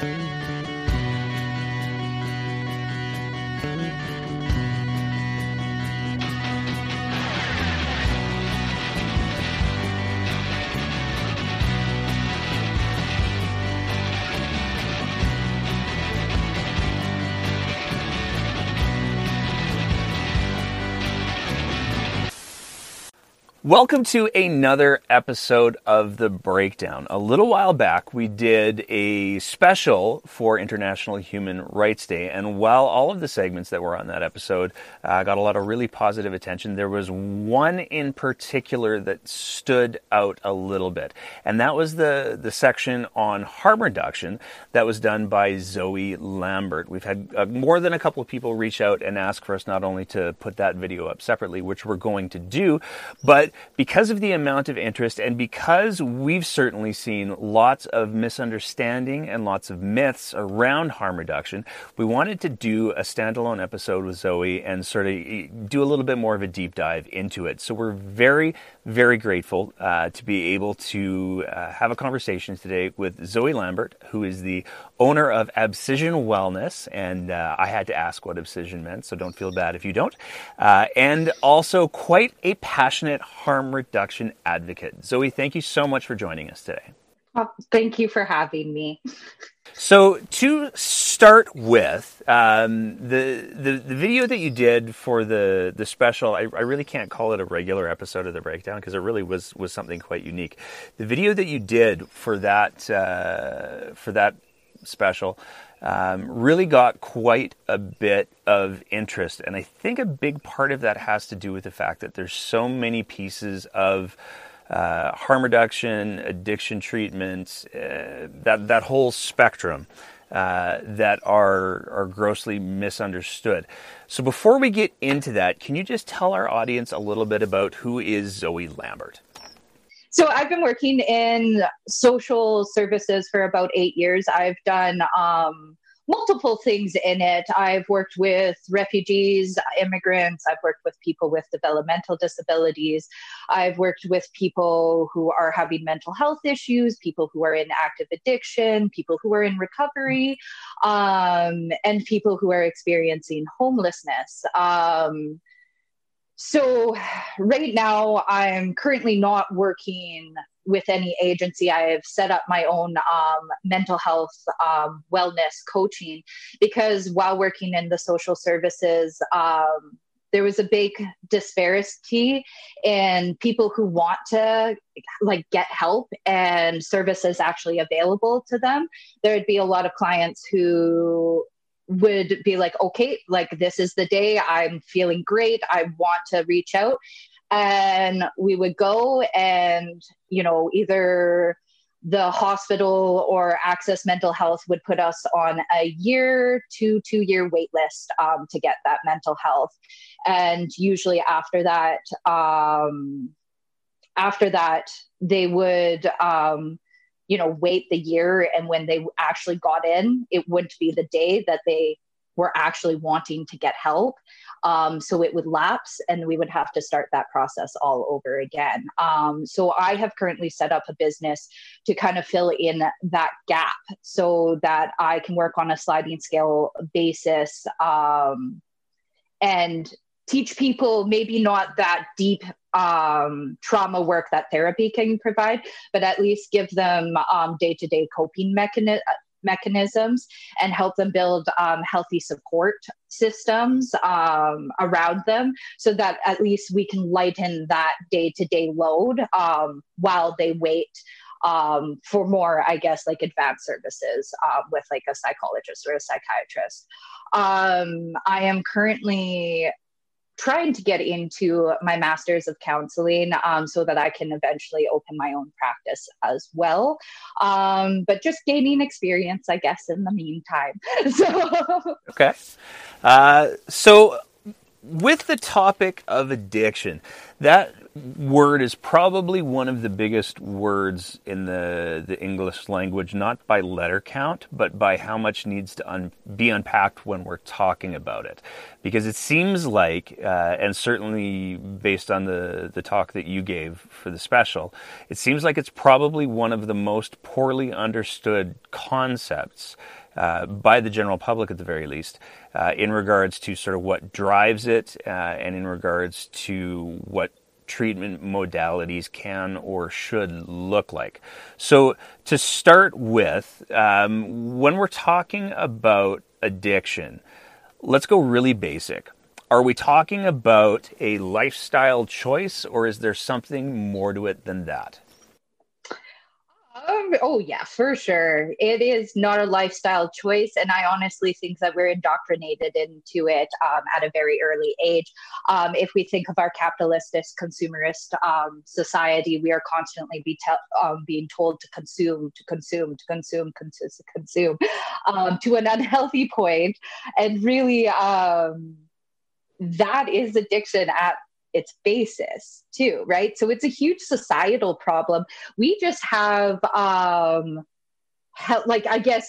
Thank you. Welcome to another episode of The Breakdown. A little while back, we did a special for International Human Rights Day, and while all of the segments that were on that episode uh, got a lot of really positive attention, there was one in particular that stood out a little bit, and that was the, the section on harm reduction that was done by Zoe Lambert. We've had uh, more than a couple of people reach out and ask for us not only to put that video up separately, which we're going to do, but because of the amount of interest and because we've certainly seen lots of misunderstanding and lots of myths around harm reduction, we wanted to do a standalone episode with Zoe and sort of eh, do a little bit more of a deep dive into it. So we're very, very grateful uh, to be able to uh, have a conversation today with Zoe Lambert, who is the owner of Abscission Wellness. And uh, I had to ask what Abscission meant, so don't feel bad if you don't. Uh, and also quite a passionate harm reduction advocate. Zoe, thank you so much for joining us today. Oh, thank you for having me. So to start with, um, the, the the video that you did for the the special, I, I really can't call it a regular episode of the breakdown because it really was was something quite unique. The video that you did for that uh, for that special um, really got quite a bit of interest. And I think a big part of that has to do with the fact that there's so many pieces of uh, harm reduction, addiction treatments, uh, that, that whole spectrum. Uh, that are are grossly misunderstood. So before we get into that, can you just tell our audience a little bit about who is Zoe Lambert? So I've been working in social services for about eight years. I've done um, multiple things in it. I've worked with refugees, immigrants, I've worked with people with developmental disabilities, I've worked with people who are having mental health issues, people who are in active addiction, people who are in recovery, um, and people who are experiencing homelessness. Um, so, right now, I'm currently not working with any agency. I have set up my own um, mental health um, wellness coaching because while working in the social services, um, there was a big disparity in people who want to like get help and services actually available to them. There would be a lot of clients who would be like, okay, like this is the day I'm feeling great. I want to reach out. And we would go and, you know, either the hospital or access mental health would put us on a year to two year wait list um, to get that mental health and usually after that um, after that they would um, you know, wait the year and when they actually got in, it wouldn't be the day that they were actually wanting to get help. Um, so it would lapse and we would have to start that process all over again. Um, so I have currently set up a business to kind of fill in that gap so that I can work on a sliding scale basis um, and teach people maybe not that deep um, trauma work that therapy can provide, but at least give them day to day coping mechani- mechanisms and help them build um, healthy support systems um, around them so that at least we can lighten that day to day load um, while they wait. Um, for more, I guess, like advanced services uh, with like a psychologist or a psychiatrist. Um, I am currently trying to get into my master's of counseling um, so that I can eventually open my own practice as well. Um, but just gaining experience, I guess, in the meantime. so, okay. Uh, so, with the topic of addiction, that word is probably one of the biggest words in the, the English language, not by letter count, but by how much needs to un- be unpacked when we're talking about it. Because it seems like, uh, and certainly based on the, the talk that you gave for the special, it seems like it's probably one of the most poorly understood concepts uh, by the general public at the very least, uh, in regards to sort of what drives it uh, and in regards to what treatment modalities can or should look like. So, to start with, um, when we're talking about addiction, let's go really basic. Are we talking about a lifestyle choice or is there something more to it than that? Um, oh yeah, for sure. It is not a lifestyle choice, and I honestly think that we're indoctrinated into it um, at a very early age. Um, if we think of our capitalist, consumerist um, society, we are constantly be te- um, being told to consume, to consume, to consume, consume, consume, um, to an unhealthy point, and really, that is addiction at its basis too right? So it's a huge societal problem. We just have um like i guess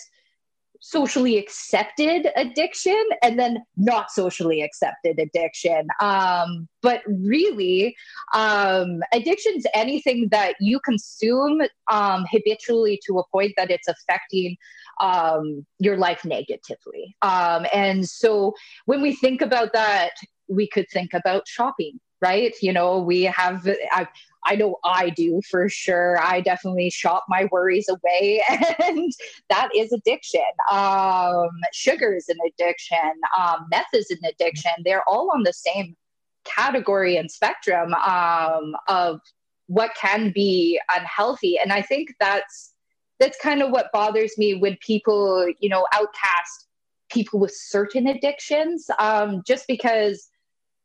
socially accepted addiction and then not socially accepted addiction. Um but really um addiction's anything that you consume um habitually to a point that it's affecting um your life negatively. Um and so when we think about that we could think about shopping right? You know, we have, I, I know I do for sure. I definitely shop my worries away, and that is addiction. Um, sugar is an addiction. Um, meth is an addiction. They're all on the same category and spectrum um, of what can be unhealthy. And I think that's that's kind of what bothers me when people, you know, outcast people with certain addictions, um, just because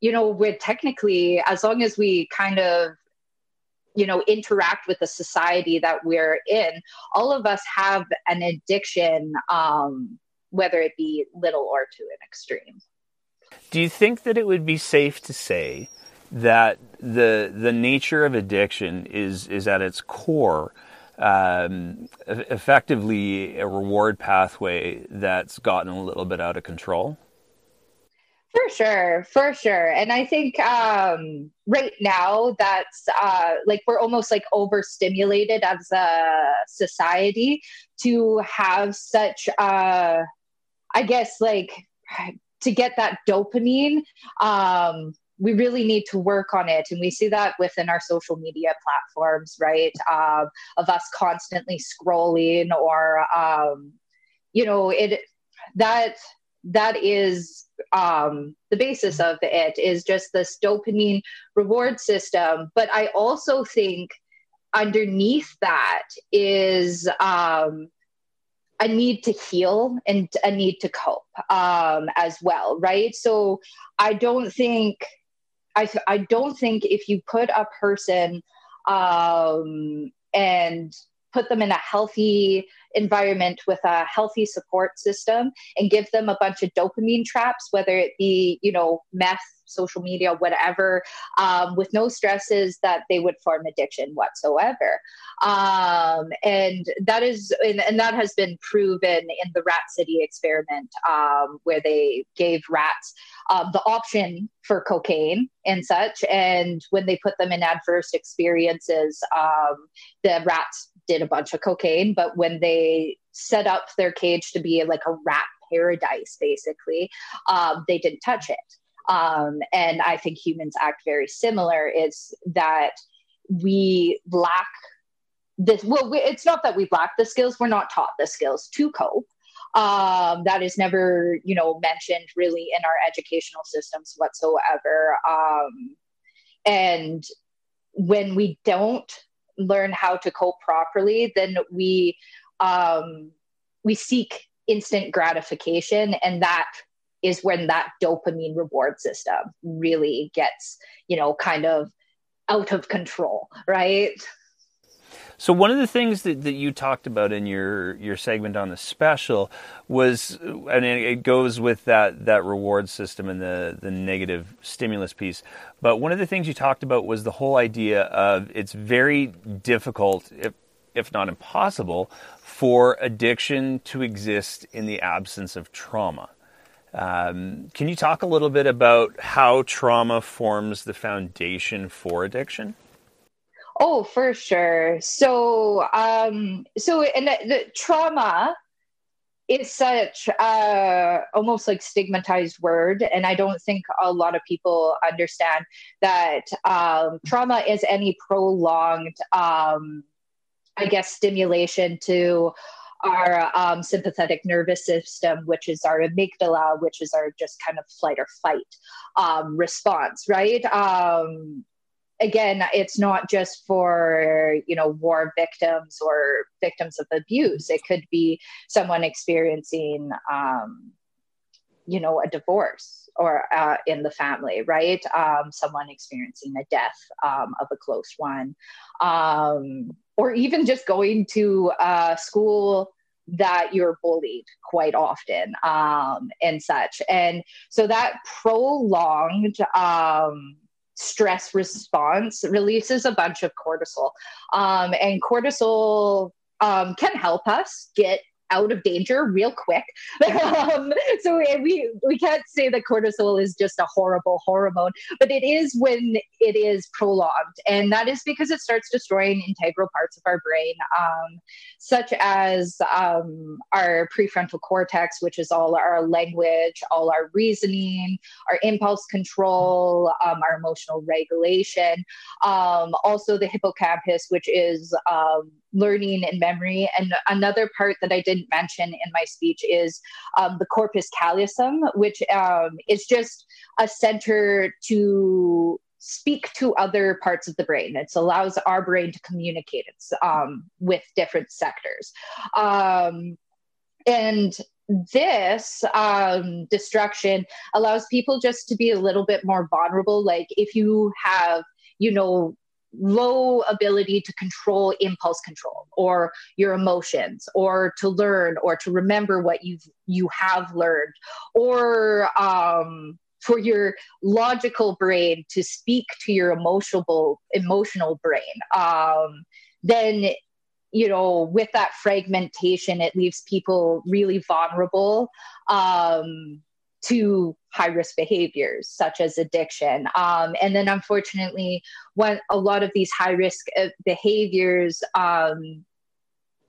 you know, we're technically, as long as we kind of, you know, interact with the society that we're in, all of us have an addiction, um, whether it be little or to an extreme. Do you think that it would be safe to say that the the nature of addiction is is at its core um, effectively a reward pathway that's gotten a little bit out of control? For sure, for sure. And I think um, right now that's uh, like we're almost like overstimulated as a society to have such, uh, I guess, like to get that dopamine. Um, we really need to work on it and we see that within our social media platforms right um, of us constantly scrolling or um, you know it that that is um, the basis of it is just this dopamine reward system. But I also think underneath that is um, a need to heal and a need to cope um, as well, right? So I don't think I I don't think if you put a person um, and put them in a healthy environment with a healthy support system and give them a bunch of dopamine traps, whether it be, you know, meth, social media, whatever, um, with no stresses that they would form addiction whatsoever. Um, and that is, and, and, that has been proven in the Rat City experiment, um, where they gave rats um, the option for cocaine and such. And when they put them in adverse experiences, um, the rats did a bunch of cocaine, but when they set up their cage to be like a rat paradise, basically, um, they didn't touch it. Um, and I think humans act very similar. Is that we lack this? Well, we, it's not that we lack the skills; we're not taught the skills to cope. Um, that is never, you know, mentioned really in our educational systems whatsoever. Um, and when we don't learn how to cope properly, then we um, we seek instant gratification, and that is when that dopamine reward system really gets you know kind of out of control, right? So one of the things that, that you talked about in your your segment on the special was, and it goes with that that reward system and the the negative stimulus piece. But one of the things you talked about was the whole idea of it's very difficult, if if not impossible, for addiction to exist in the absence of trauma. Um, can you talk a little bit about how trauma forms the foundation for addiction? Oh, for sure. So, um, so and the, the trauma is such uh, almost like stigmatized word, and I don't think a lot of people understand that um, trauma is any prolonged, um, I guess, stimulation to our um, sympathetic nervous system, which is our amygdala, which is our just kind of flight or fight um, response, right? Um, again, it's not just for you know war victims or victims of abuse. It could be someone experiencing um, you know a divorce or uh, in the family right? Um, someone experiencing a death um, of a close one. Um, or even just going to a school that you're bullied quite often um, and such. And so that prolonged um, stress response releases a bunch of cortisol. Um, and cortisol um, can help us get out of danger real quick. um, so we we can't say that cortisol is just a horrible hormone, but it is when it is prolonged, and that is because it starts destroying integral parts of our brain, um, such as um, our prefrontal cortex, which is all our language, all our reasoning, our impulse control, um, our emotional regulation, um, also the hippocampus, which is um, learning and memory. And another part that I didn't mention in my speech is um, the corpus callosum, which um, is just a center to speak to other parts of the brain. It allows our brain to communicate um, with different sectors. Um, and this um, destruction allows people just to be a little bit more vulnerable. Like if you have, you know, low ability to control impulse control or your emotions or to learn or to remember what you've you have learned or um, for your logical brain to speak to your emotional emotional brain. Um, then you know with that fragmentation it leaves people really vulnerable. Um, to high risk behaviors such as addiction. Um, and then, unfortunately, when a lot of these high risk uh, behaviors um,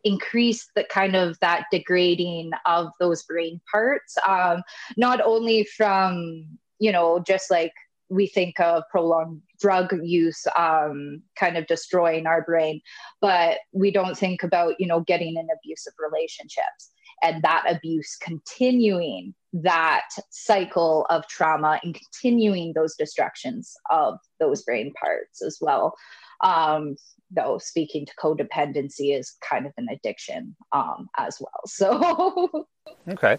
increase the kind of that degrading of those brain parts, um, not only from, you know, just like we think of prolonged drug use um, kind of destroying our brain, but we don't think about, you know, getting in abusive relationships and that abuse continuing that cycle of trauma and continuing those destructions of those brain parts as well. Um, though speaking to codependency is kind of an addiction um, as well. So, okay.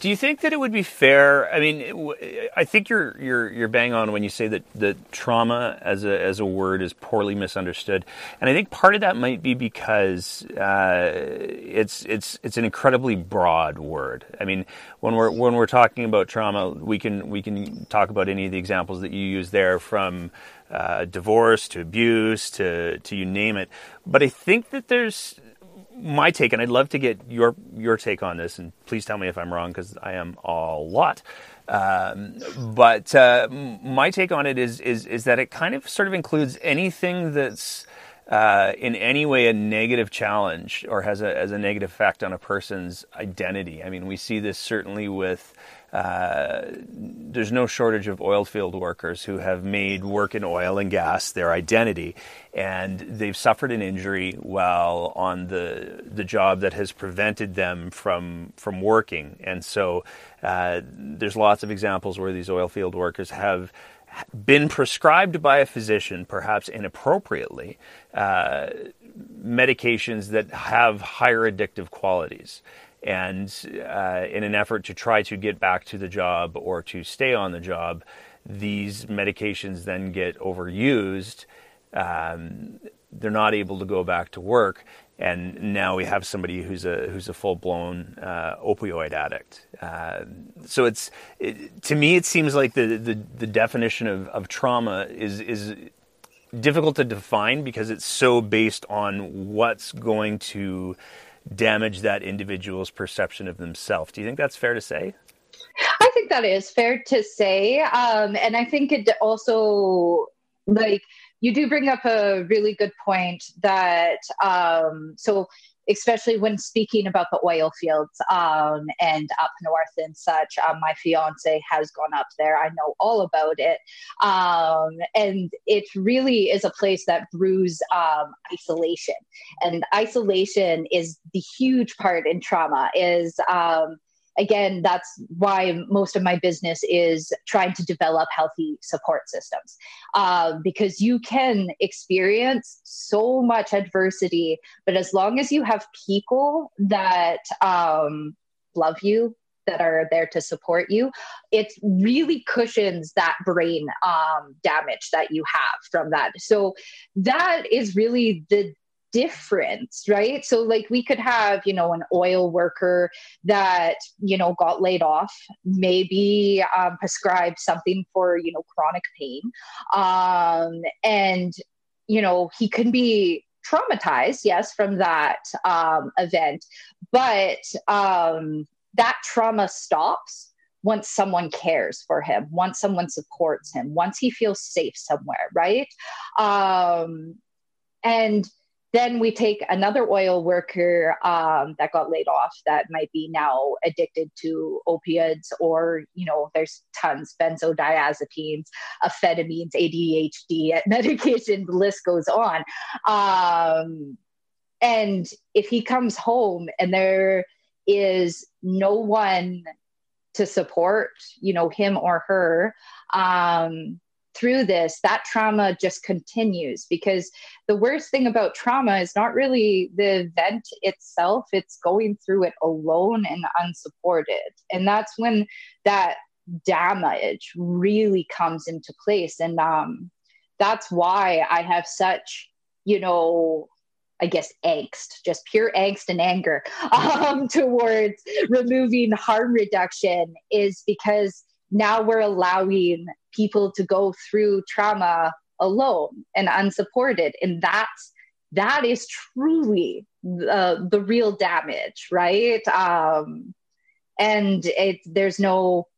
Do you think that it would be fair? I mean, I think you're you're you're bang on when you say that the trauma as a as a word is poorly misunderstood, and I think part of that might be because uh, it's it's it's an incredibly broad word. I mean, when we're when we're talking about trauma, we can we can talk about any of the examples that you use there from uh, divorce to abuse to to you name it. But I think that there's my take, and I'd love to get your your take on this. And please tell me if I'm wrong, because I am a lot. Um, but uh, my take on it is is is that it kind of sort of includes anything that's uh, in any way a negative challenge or has a, has a negative effect on a person's identity. I mean, we see this certainly with uh, there's no shortage of oil field workers who have made work in oil and gas their identity, and they've suffered an injury while on the the job that has prevented them from from working. And so, uh, there's lots of examples where these oil field workers have been prescribed by a physician, perhaps inappropriately, uh, medications that have higher addictive qualities and uh, in an effort to try to get back to the job or to stay on the job, these medications then get overused. um, they're not able to go back to work, and now we have somebody who's a who's a full blown uh, opioid addict. Uh, so it's it, to me, it seems like the the, the definition of, of trauma is is difficult to define because it's so based on what's going to damage that individual's perception of themselves. Do you think that's fair to say? I think that is fair to say, um, and I think it also like you do bring up a really good point that um, so especially when speaking about the oil fields um, and up north and such. Um, my fiance has gone up there. I know all about it. Um, and it really is a place that brews um, isolation. And isolation is the huge part in trauma is um, again, that's why most of my business is trying to develop healthy support systems uh, because you can experience so much adversity, but as long as you have people that um, love you, that are there to support you, it really cushions that brain um, damage that you have from that. So that is really the difference, right? So, like, we could have, you know, an oil worker that, you know, got laid off, maybe um, prescribed something for, you know, chronic pain. Um, and, you know, he can be traumatized, yes, from that um, event, but um, that trauma stops once someone cares for him, once someone supports him, once he feels safe somewhere, right? Um, and then we take another oil worker um, that got laid off that might be now addicted to opiates or, you know, there's tons, benzodiazepines, amphetamines, ADHD medication, the list goes on. Um, and if he comes home and there is no one to support, you know, him or her, um, through this, that trauma just continues because the worst thing about trauma is not really the event itself, it's going through it alone and unsupported. And that's when that damage really comes into place. And um, that's why I have such, you know, I guess angst, just pure angst and anger um, towards removing harm reduction is because now we're allowing people to go through trauma alone and unsupported. And that's that is truly the, the real damage right? Um and it there's no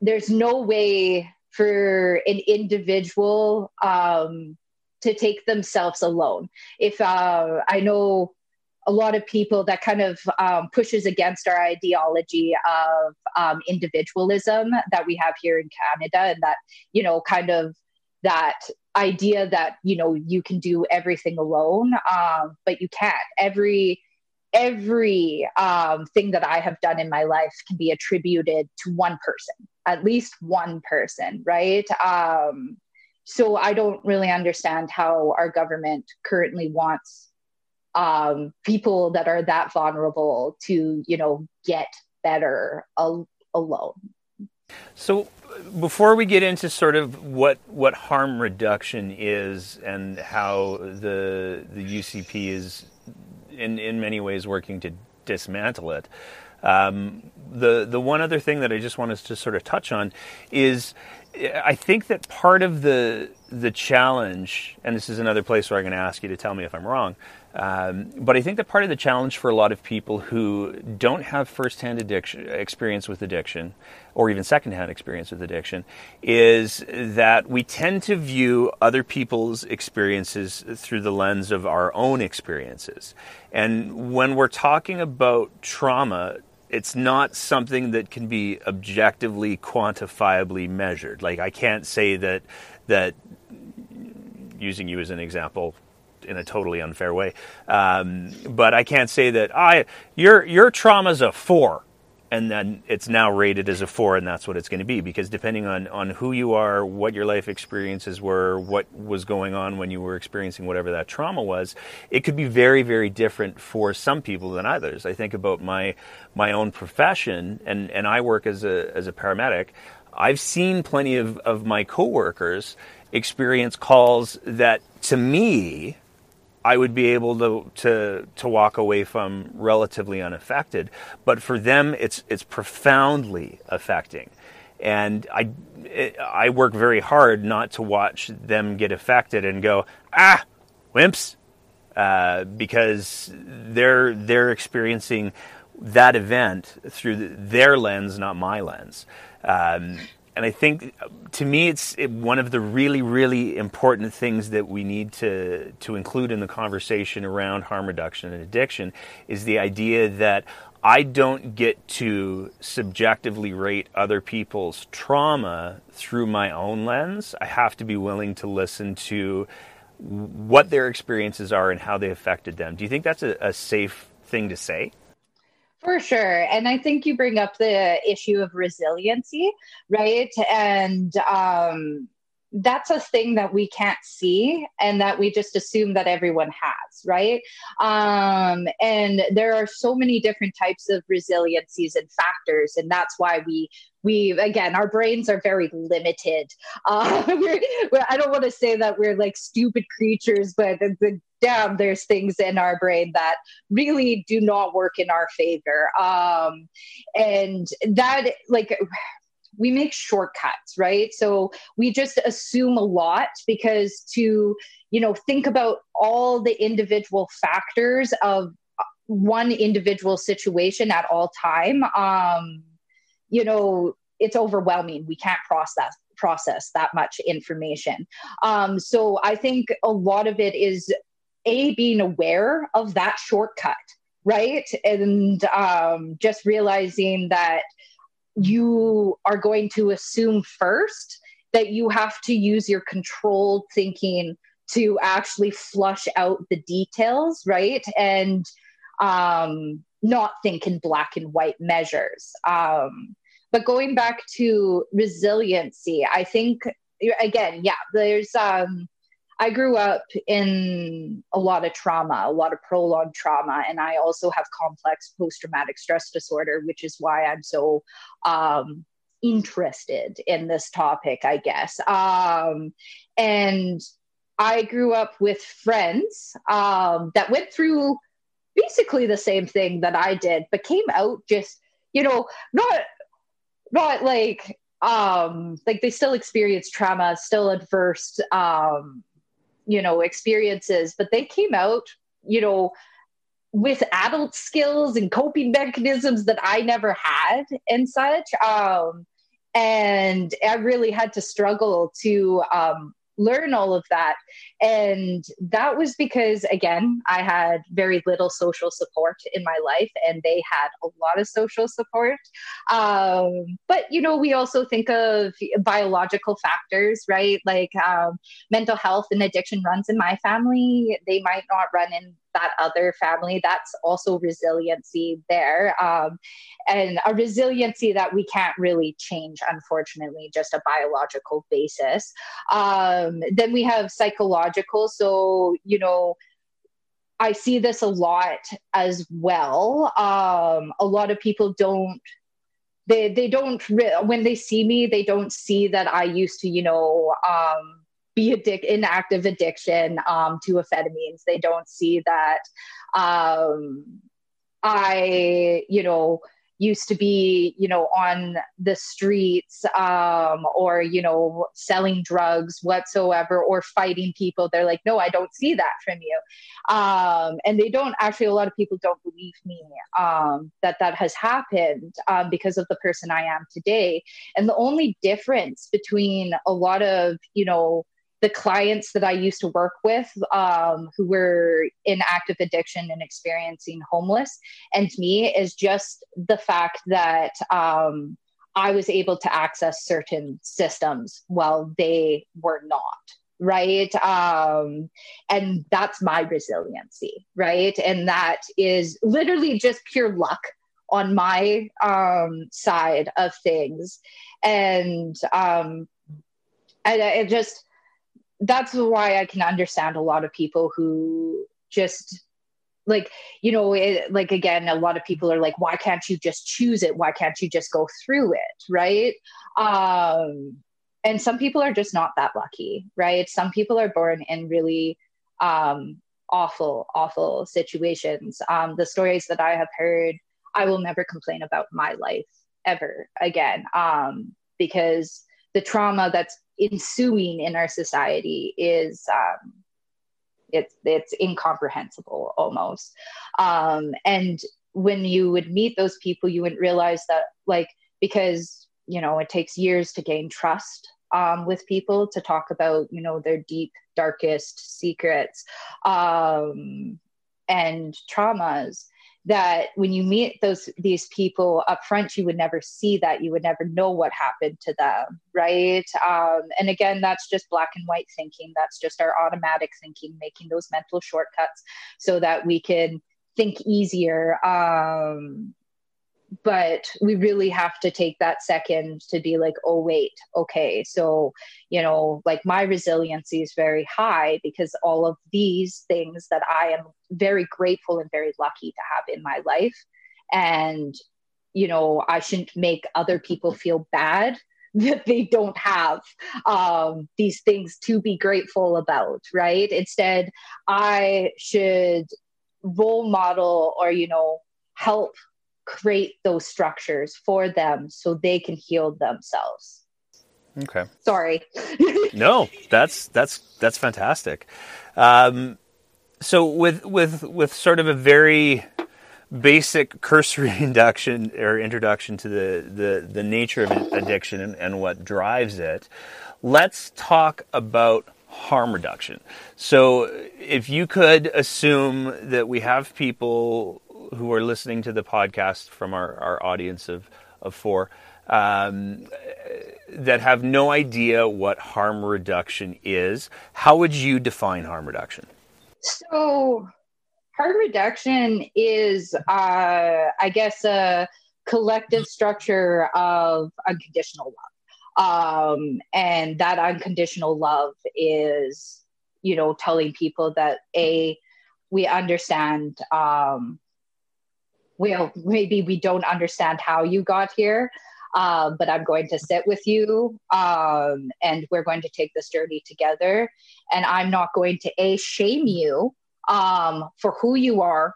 there's no way for an individual um to take themselves alone. If uh i know a lot of people that kind of um, pushes against our ideology of um, individualism that we have here in Canada, and that you know, kind of that idea that you know you can do everything alone, um, but you can't. Every every um, thing that I have done in my life can be attributed to one person, at least one person, right? Um, so I don't really understand how our government currently wants um, people that are that vulnerable to you know get better al- alone. So before we get into sort of what what harm reduction is and how the the UCP is in in many ways working to dismantle it um, the the one other thing that I just want us to sort of touch on is I think that part of the the challenge, and this is another place where I'm going to ask you to tell me if I'm wrong, um, but I think that part of the challenge for a lot of people who don't have firsthand addiction experience with addiction, or even secondhand experience with addiction, is that we tend to view other people's experiences through the lens of our own experiences. And when we're talking about trauma, it's not something that can be objectively quantifiably measured. Like I can't say that that using you as an example in a totally unfair way, um, but I can't say that I your your trauma's a four and then it's now rated as a four, and that's what it's going to be. Because depending on on who you are, what your life experiences were, what was going on when you were experiencing whatever that trauma was, it could be very very different for some people than others. I think about my my own profession, and and I work as a as a paramedic. I've seen plenty of, of my coworkers experience calls that to me, I would be able to, to to walk away from relatively unaffected. But for them, it's it's profoundly affecting, and I I work very hard not to watch them get affected and go ah wimps uh, because they're they're experiencing that event through their lens, not my lens. Um, and I think to me, it's one of the really, really important things that we need to to include in the conversation around harm reduction and addiction is the idea that I don't get to subjectively rate other people's trauma through my own lens. I have to be willing to listen to what their experiences are and how they affected them. Do you think that's a, a safe thing to say? For sure. And I think you bring up the issue of resiliency, right? And um, that's a thing that we can't see and that we just assume that everyone has, right? Um, and there are so many different types of resiliencies and factors. And that's why we we again our brains are very limited uh, we're, we're, i don't want to say that we're like stupid creatures but the, damn there's things in our brain that really do not work in our favor. Um, and that like we make shortcuts right? So we just assume a lot because to you know think about all the individual factors of one individual situation at all time um you know it's overwhelming. We can't process process that much information. Um, so i think a lot of it is a being aware of that shortcut right? And um, just realizing that you are going to assume first that you have to use your controlled thinking to actually flush out the details right? And um, not think in black and white measures. Um, but going back to resiliency, I think again, yeah, there's um I grew up in a lot of trauma, a lot of prolonged trauma, and I also have complex post traumatic stress disorder, which is why I'm so um, interested in this topic, I guess. Um, and I grew up with friends um, that went through basically the same thing that I did, but came out just, you know, not not like um like they still experience trauma still adverse um you know experiences but they came out you know with adult skills and coping mechanisms that I never had and such um and I really had to struggle to um learn all of that. And that was because, again, I had very little social support in my life, and they had a lot of social support. Um, but, you know, we also think of biological factors, right? Like um, mental health and addiction runs in my family. They might not run in that other family that's also resiliency there. Um, and a resiliency that we can't really change unfortunately just a biological basis. Um, then we have psychological. So you know i see this a lot as well. Um, a lot of people don't they they don't re- when they see me they don't see that i used to you know um, be addic- in active addiction um, to amphetamines. They don't see that um, I, you know, used to be, you know, on the streets um, or, you know, selling drugs whatsoever or fighting people. They're like, no, I don't see that from you. Um, and they don't actually, a lot of people don't believe me um, that that has happened um, because of the person I am today. And the only difference between a lot of, you know, the clients that I used to work with um, who were in active addiction and experiencing homeless, and me is just the fact that um, I was able to access certain systems while they were not. Right. Um, and that's my resiliency. Right. And that is literally just pure luck on my um, side of things. And um, I, I just, that's why I can understand a lot of people who just like you know it, like again a lot of people are like why can't you just choose it why can't you just go through it right um and some people are just not that lucky, right? Some people are born in really um, awful, awful situations. Um, the stories that I have heard, I will never complain about my life ever again um, because the trauma that's ensuing in our society is um, it's it's incomprehensible almost. Um, and when you would meet those people you wouldn't realize that like because you know it takes years to gain trust um, with people to talk about you know their deep darkest secrets um, and traumas that when you meet those these people up front you would never see that. You would never know what happened to them right? Um, and again that's just black and white thinking. That's just our automatic thinking making those mental shortcuts so that we can think easier. Um, but we really have to take that second to be like oh wait okay so you know like my resiliency is very high because all of these things that i am very grateful and very lucky to have in my life. And you know i shouldn't make other people feel bad that they don't have um, these things to be grateful about right? Instead i should role model or you know help create those structures for them so they can heal themselves. Okay. Sorry. no, that's that's that's fantastic. Um, so with with with sort of a very basic cursory induction or introduction to the the, the nature of addiction and, and what drives it, let's talk about harm reduction. So if you could assume that we have people who are listening to the podcast from our, our audience of, of four um, that have no idea what harm reduction is, how would you define harm reduction? So, harm reduction is, uh, I guess, a collective structure of unconditional love. Um, and that unconditional love is, you know, telling people that A, we understand um, well, maybe we don't understand how you got here, uh, but I'm going to sit with you um, and we're going to take this journey together. And I'm not going to A, shame you um, for who you are,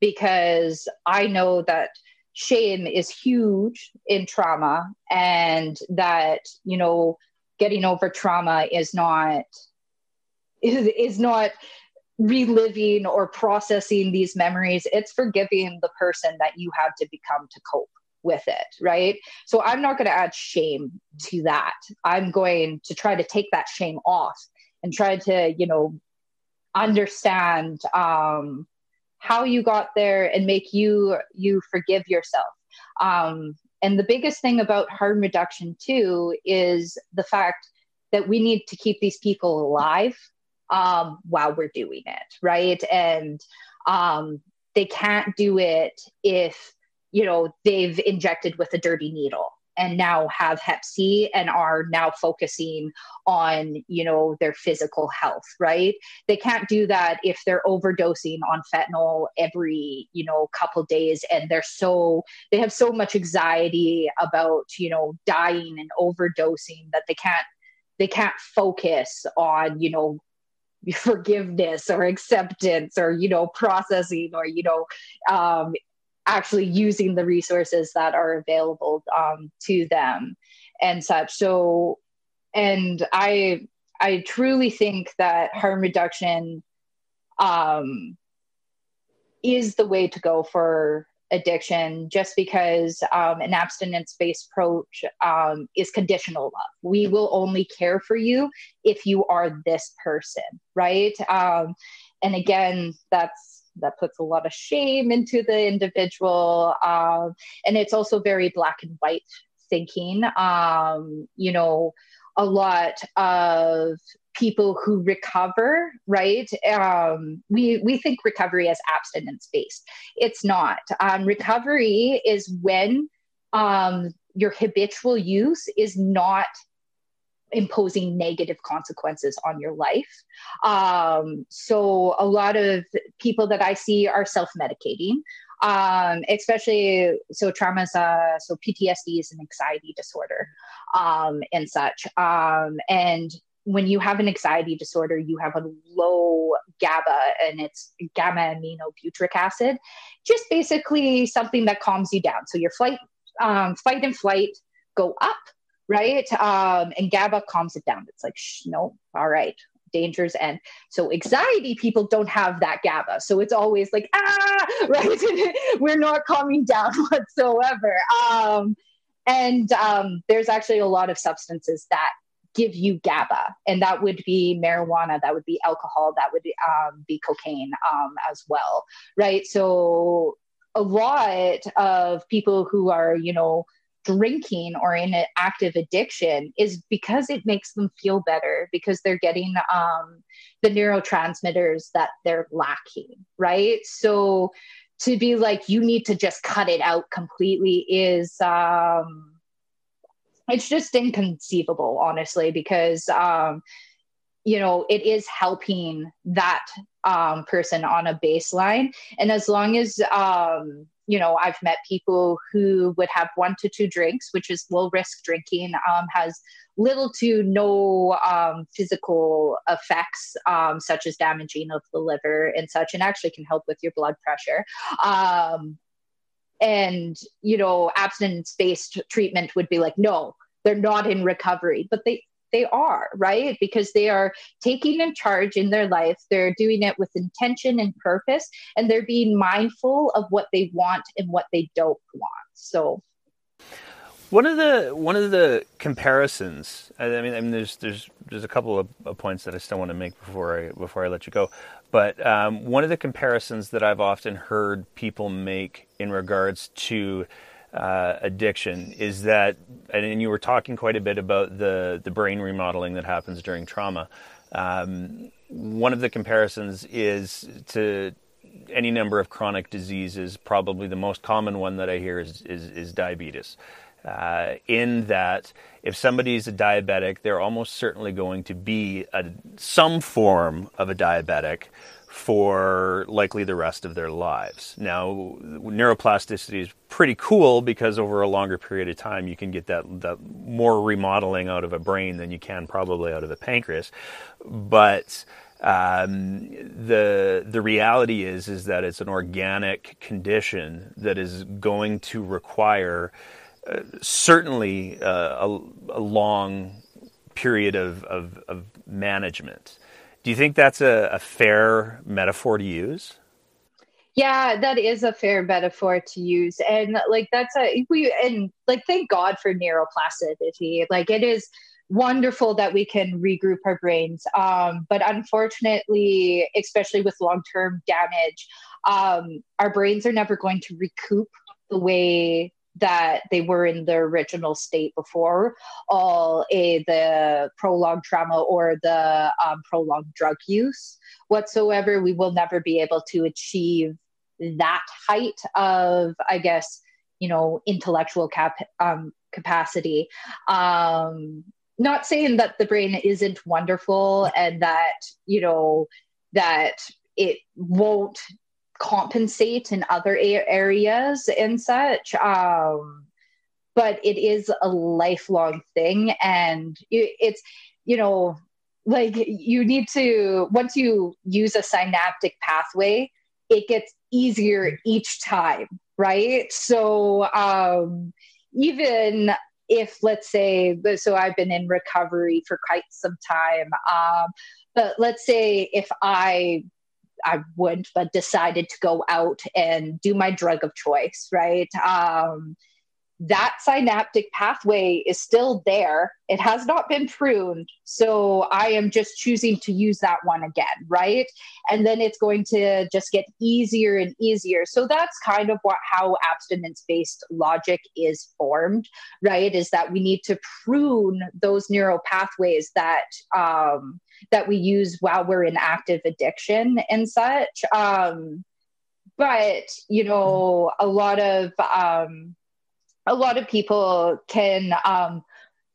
because I know that shame is huge in trauma and that, you know, getting over trauma is not is, is not reliving or processing these memories it's forgiving the person that you have to become to cope with it right? So i'm not going to add shame to that. I'm going to try to take that shame off and try to you know understand um how you got there and make you you forgive yourself. Um and the biggest thing about harm reduction too is the fact that we need to keep these people alive um, while we're doing it, right? And um, they can't do it if you know they've injected with a dirty needle and now have hep c and are now focusing on you know their physical health right they can't do that if they're overdosing on fentanyl every you know couple days and they're so they have so much anxiety about you know dying and overdosing that they can't they can't focus on you know forgiveness or acceptance or you know processing or you know um, actually using the resources that are available um, to them and such. So and i i truly think that harm reduction um, is the way to go for addiction just because um, an abstinence based approach um, is conditional love. We will only care for you if you are this person, right? Um, and again, that's that puts a lot of shame into the individual. Um, and it's also very black and white thinking. Um, you know, a lot of people who recover, right? Um, we we think recovery as abstinence based. It's not. Um, recovery is when um, your habitual use is not imposing negative consequences on your life. Um, so a lot of people that I see are self medicating. um, especially so traumas. Uh, so PTSD is an anxiety disorder um, and such. Um, and when you have an anxiety disorder, you have a low GABA and it's gamma aminobutyric acid, just basically something that calms you down. So your flight, um, fight and flight go up, right? Um, and GABA calms it down. It's like, shh, no, all right, dangers end. So anxiety people don't have that GABA. So it's always like, ah, right? We're not calming down whatsoever. Um, and um, there's actually a lot of substances that give you GABA, and that would be marijuana, that would be alcohol, that would um, be cocaine um, as well, right? So a lot of people who are, you know, drinking or in an active addiction is because it makes them feel better because they're getting um, the neurotransmitters that they're lacking, right? So to be like you need to just cut it out completely is um, it's just inconceivable, honestly, because um, you know it is helping that um, person on a baseline, and as long as um, you know, I've met people who would have one to two drinks, which is low risk drinking, um, has little to no um, physical effects, um, such as damaging of the liver and such, and actually can help with your blood pressure. And, you know, abstinence based treatment would be like, no, they're not in recovery, but they they are, right? Because they are taking in charge in their life. They're doing it with intention and purpose, and they're being mindful of what they want and what they don't want. So one of the one of the comparisons. I mean, I mean, there's there's there's a couple of points that I still want to make before I before I let you go. But um, one of the comparisons that I've often heard people make in regards to uh, addiction is that, and you were talking quite a bit about the, the brain remodeling that happens during trauma. Um, one of the comparisons is to any number of chronic diseases. Probably the most common one that I hear is, is, is diabetes. Uh, in that, if somebody is a diabetic, they're almost certainly going to be a, some form of a diabetic for likely the rest of their lives. Now, neuroplasticity is pretty cool because over a longer period of time, you can get that, that more remodeling out of a brain than you can probably out of a pancreas. But um, the the reality is is that it's an organic condition that is going to require certainly uh, a, a, long period of, of, of management. Do you think that's a, a fair metaphor to use? Yeah, that is a fair metaphor to use. And like that's a we and like thank God for neuroplasticity. Like it is wonderful that we can regroup our brains. Um, but unfortunately, especially with long-term damage, um, our brains are never going to recoup the way that they were in the original state before all a the prolonged trauma or the um, prolonged drug use whatsoever we will never be able to achieve that height of i guess you know intellectual cap um, capacity. Um, not saying that the brain isn't wonderful and that you know that it won't compensate in other areas and such. Um, but it is a lifelong thing, and it's you know like you need to once you use a synaptic pathway, it gets easier each time, right? So um, even if let's say so i've been in recovery for quite some time um, but let's say if i I wouldn't, but decided to go out and do my drug of choice, right? Um, that synaptic pathway is still there. It has not been pruned. So I am just choosing to use that one again, right? And then it's going to just get easier and easier. So that's kind of what how abstinence based logic is formed, right? Is that we need to prune those neural pathways that um, that we use while we're in active addiction and such. Um, but you know, a lot of um, a lot of people can um,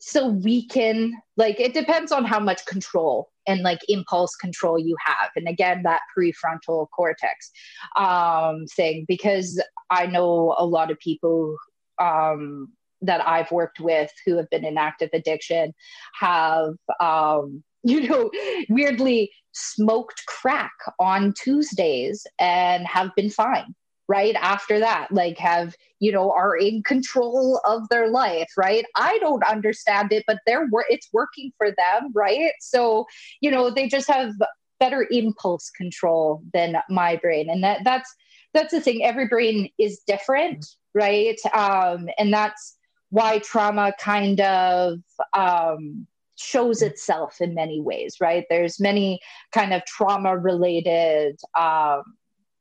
still weaken like it depends on how much control and like impulse control you have and again that prefrontal cortex um, thing because i know a lot of people um, that i've worked with who have been in active addiction have um, you know weirdly smoked crack on tuesdays and have been fine right after that like have you know are in control of their life right? I don't understand it but they're it's working for them right? So you know they just have better impulse control than my brain and that that's that's the thing. Every brain is different right? Um and that's why trauma kind of um shows itself in many ways right? There's many kind of trauma related um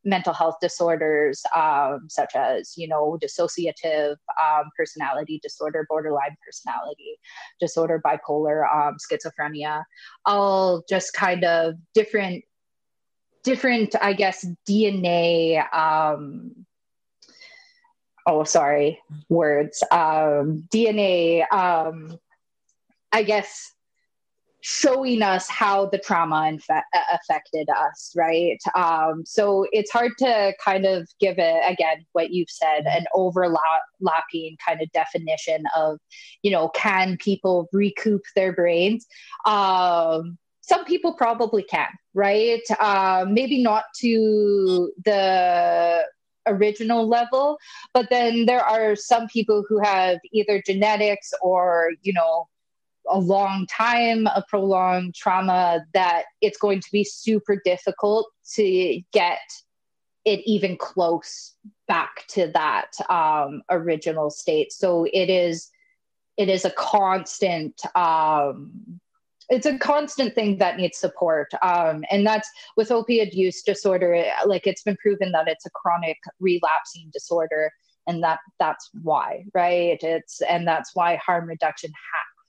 mental health disorders um, such as you know dissociative um, personality disorder borderline personality disorder bipolar um, schizophrenia all just kind of different different i guess dna um, oh sorry words um, dna um, i guess showing us how the trauma infe- uh, affected us, right? Um, so it's hard to kind of give it, again, what you've said, an overlapping kind of definition of, you know, can people recoup their brains? Um, some people probably can, right? Um, maybe not to the original level, but then there are some people who have either genetics or, you know, a long time, a prolonged trauma, that it's going to be super difficult to get it even close back to that um, original state. So it is, it is a constant. Um, it's a constant thing that needs support um, and that's with opiate use disorder like it's been proven that it's a chronic relapsing disorder and that that's why right it's and that's why harm reduction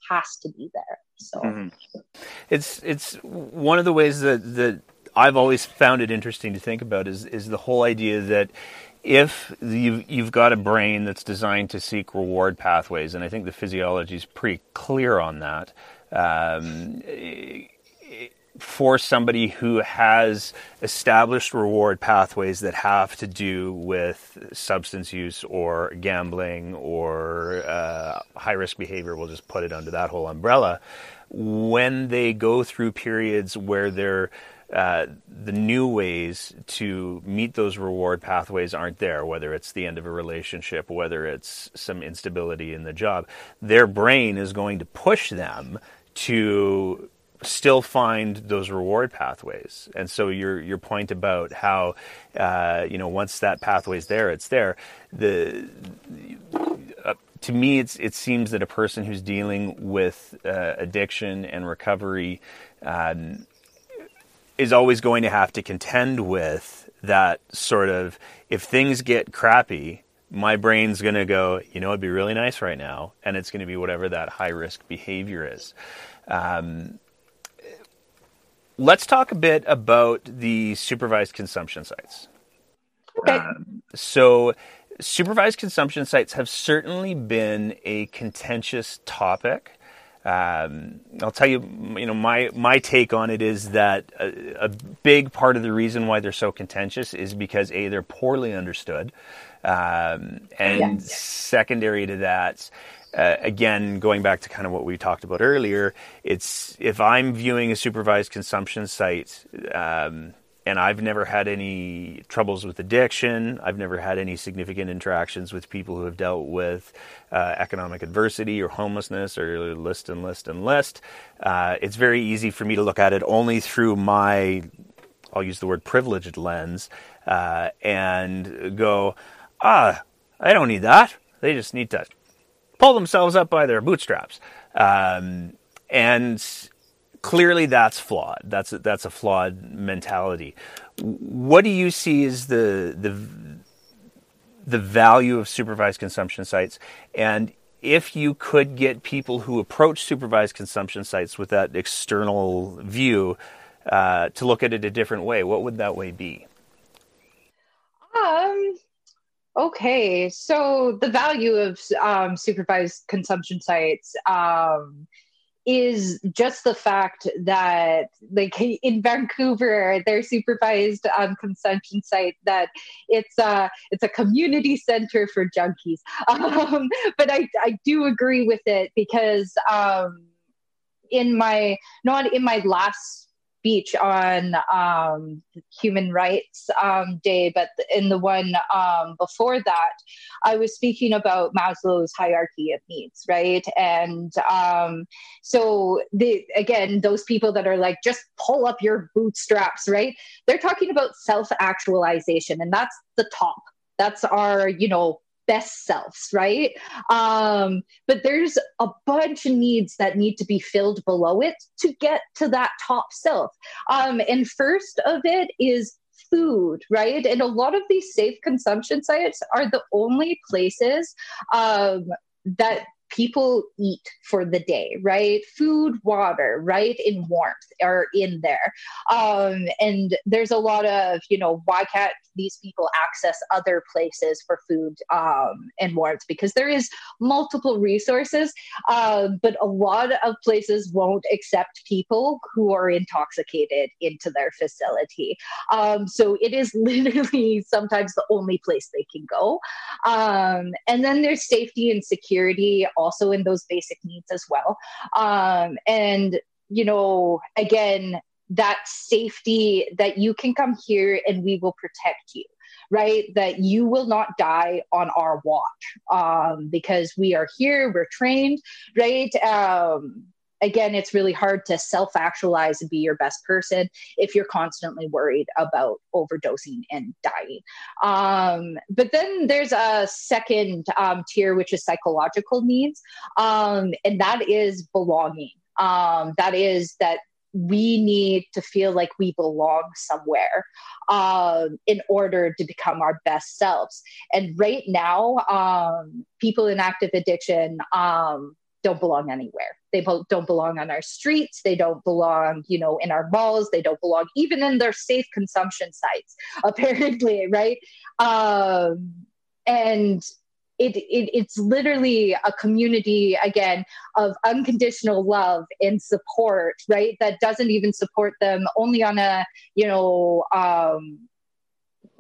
has to be there. So mm-hmm. it's it's one of the ways that that I've always found it interesting to think about is is the whole idea that if you've, you've got a brain that's designed to seek reward pathways, and I think the physiology is pretty clear on that. Um, for somebody who has established reward pathways that have to do with substance use or gambling or uh, high risk behavior, we'll just put it under that whole umbrella. When they go through periods where they're uh, the new ways to meet those reward pathways aren't there, whether it's the end of a relationship, whether it's some instability in the job, their brain is going to push them to still find those reward pathways. And so your your point about how uh, you know once that pathway is there, it's there. The uh, to me, it's it seems that a person who's dealing with uh, addiction and recovery um, is always going to have to contend with that sort of if things get crappy my brain's going to go, you know, it'd be really nice right now, and it's going to be whatever that high risk behavior is. Um, let's talk a bit about the supervised consumption sites. Okay. Um, so, supervised consumption sites have certainly been a contentious topic. Um, I'll tell you, you know, my my take on it is that a, a, big part of the reason why they're so contentious is because a they're poorly understood, um, and secondary to that, uh, again, going back to kind of what we talked about earlier, it's if I'm viewing a supervised consumption site, um, and I've never had any troubles with addiction. I've never had any significant interactions with people who have dealt with uh, economic adversity or homelessness or list and list and list. Uh, it's very easy for me to look at it only through my, I'll use the word privileged lens, uh, and go, ah, I don't need that. They just need to pull themselves up by their bootstraps. Um, and clearly that's flawed. That's a, that's a flawed mentality. What do you see as the the the value of supervised consumption sites and if you could get people who approach supervised consumption sites with that external view uh, to look at it a different way, what would that way be? Um, Okay, so the value of um, supervised consumption sites um, is just the fact that like in Vancouver, their supervised um, consumption site that it's a it's a community center for junkies. Um, but I I do agree with it because um, in my not in my last speech on um, Human Rights um, Day, but in the one um, before that, I was speaking about Maslow's hierarchy of needs, right? And um, so, the, again, those people that are like, just pull up your bootstraps, right? They're talking about self actualization, and that's the top. That's our, you know, best selves, right? Um, but there's a bunch of needs that need to be filled below it to get to that top self. Um, and first of it is food, right? And a lot of these safe consumption sites are the only places um, that people eat for the day, right? Food, water, right? In warmth are in there. Um, and there's a lot of, you know, why can't these people access other places for food um, and warmth? Because there is multiple resources, uh, but a lot of places won't accept people who are intoxicated into their facility. Um, so it is literally sometimes the only place they can go. Um, and then there's safety and security also in those basic needs as well. Um, and, you know, again, that safety that you can come here and we will protect you right that you will not die on our watch um, because we are here we're trained right um, again, it's really hard to self actualize and be your best person if you're constantly worried about overdosing and dying. Um, but then there's a second um, tier, which is psychological needs, um, and that is belonging. Um, that is that we need to feel like we belong somewhere um, in order to become our best selves. And right now, um, people in active addiction um, don't belong anywhere. They don't belong on our streets. They don't belong, you know, in our malls. They don't belong even in their safe consumption sites, apparently, right? Um, and it, it, it's literally a community again of unconditional love and support right that doesn't even support them only on a you know um,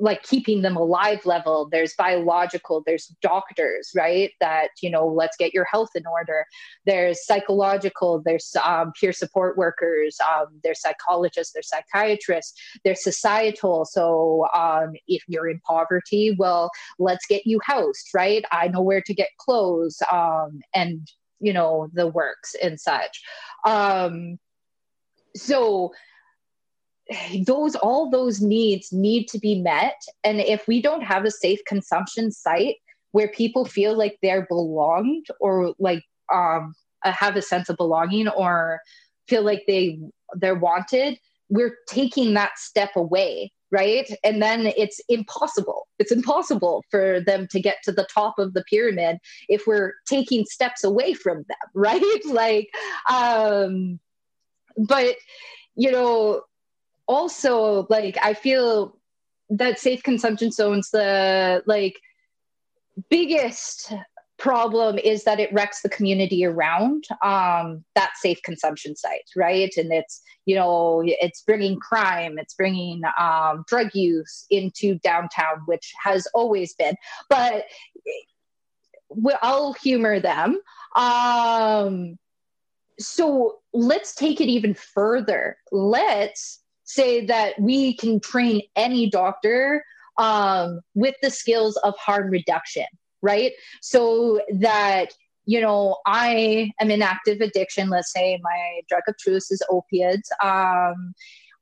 like keeping them alive level there's biological there's doctors right that you know let's get your health in order. There's psychological there's um, peer support workers um, there's psychologists there's psychiatrists there's societal. So um, if you're in poverty well let's get you housed right? I know where to get clothes um, and you know the works and such. Um, so those all those needs need to be met. And if we don't have a safe consumption site where people feel like they're belonged or like um uh, have a sense of belonging or feel like they they're wanted we're taking that step away right? And then it's impossible. It's impossible for them to get to the top of the pyramid if we're taking steps away from them right? Like um but you know also like I feel that safe consumption zones the like biggest problem is that it wrecks the community around um, that safe consumption site right? And it's you know it's bringing crime it's bringing um, drug use into downtown which has always been but i'll humor them. Um, so let's take it even further. Let's say that we can train any doctor um, with the skills of harm reduction, right? So that you know, I am in active addiction. Let's say my drug of choice is opiates. Um,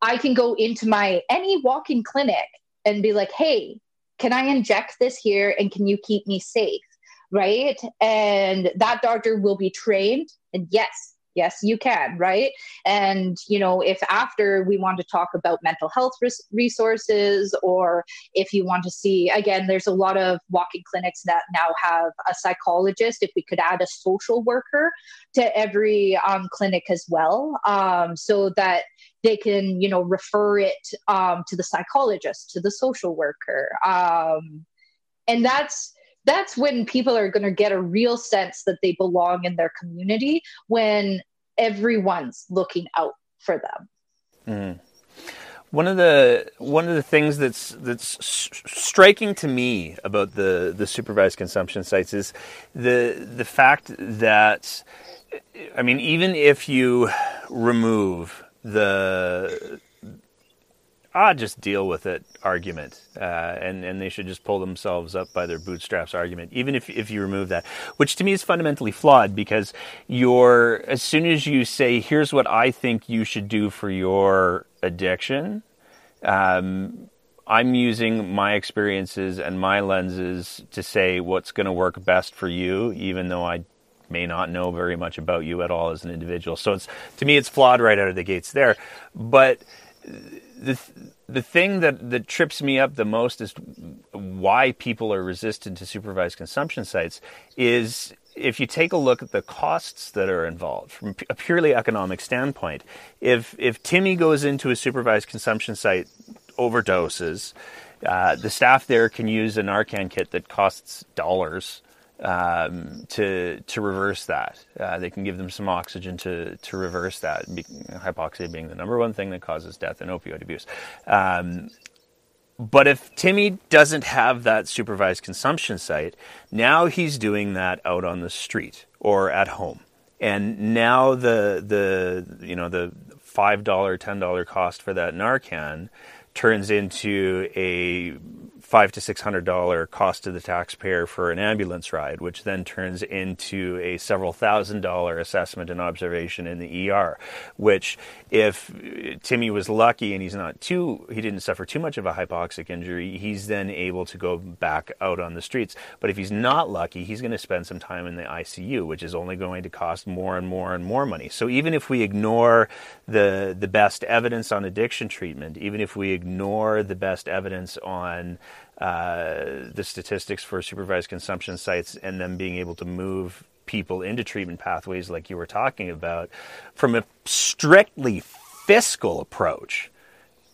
I can go into my any walk-in clinic and be like, "Hey, can I inject this here, and can you keep me safe?" Right? And that doctor will be trained, and yes, yes you can right? And you know if after we want to talk about mental health res- resources or if you want to see again there's a lot of walking clinics that now have a psychologist if we could add a social worker to every um, clinic as well um, so that they can you know refer it um, to the psychologist to the social worker um, and that's that's when people are going to get a real sense that they belong in their community when everyone's looking out for them. Mm. One of the one of the things that's that's striking to me about the the supervised consumption sites is the the fact that I mean even if you remove the ah, just deal with it argument, uh, and and they should just pull themselves up by their bootstraps argument, even if if you remove that, which to me is fundamentally flawed because you're as soon as you say here's what I think you should do for your addiction. Um, I'm using my experiences and my lenses to say what's going to work best for you, even though I may not know very much about you at all as an individual. So it's to me, it's flawed right out of the gates there. But the the thing that that trips me up the most is why people are resistant to supervised consumption sites is if you take a look at the costs that are involved from a purely economic standpoint if if Timmy goes into a supervised consumption site overdoses uh, the staff there can use a Narcan kit that costs dollars um, to to reverse that. Uh, they can give them some oxygen to to reverse that. Hypoxia being the number one thing that causes death in opioid abuse. Um, but if Timmy doesn't have that supervised consumption site, now he's doing that out on the street or at home. And now the the you know the five dollar ten dollar cost for that Narcan turns into a five to six hundred dollar cost to the taxpayer for an ambulance ride, which then turns into a several thousand dollar assessment and observation in the ER. Which, if Timmy was lucky and he's not too, he didn't suffer too much of a hypoxic injury, he's then able to go back out on the streets. But if he's not lucky, he's going to spend some time in the ICU, which is only going to cost more and more and more money. So even if we ignore the the best evidence on addiction treatment, even if we ignore the best evidence on uh, the statistics for supervised consumption sites and them being able to move people into treatment pathways like you were talking about from a strictly fiscal approach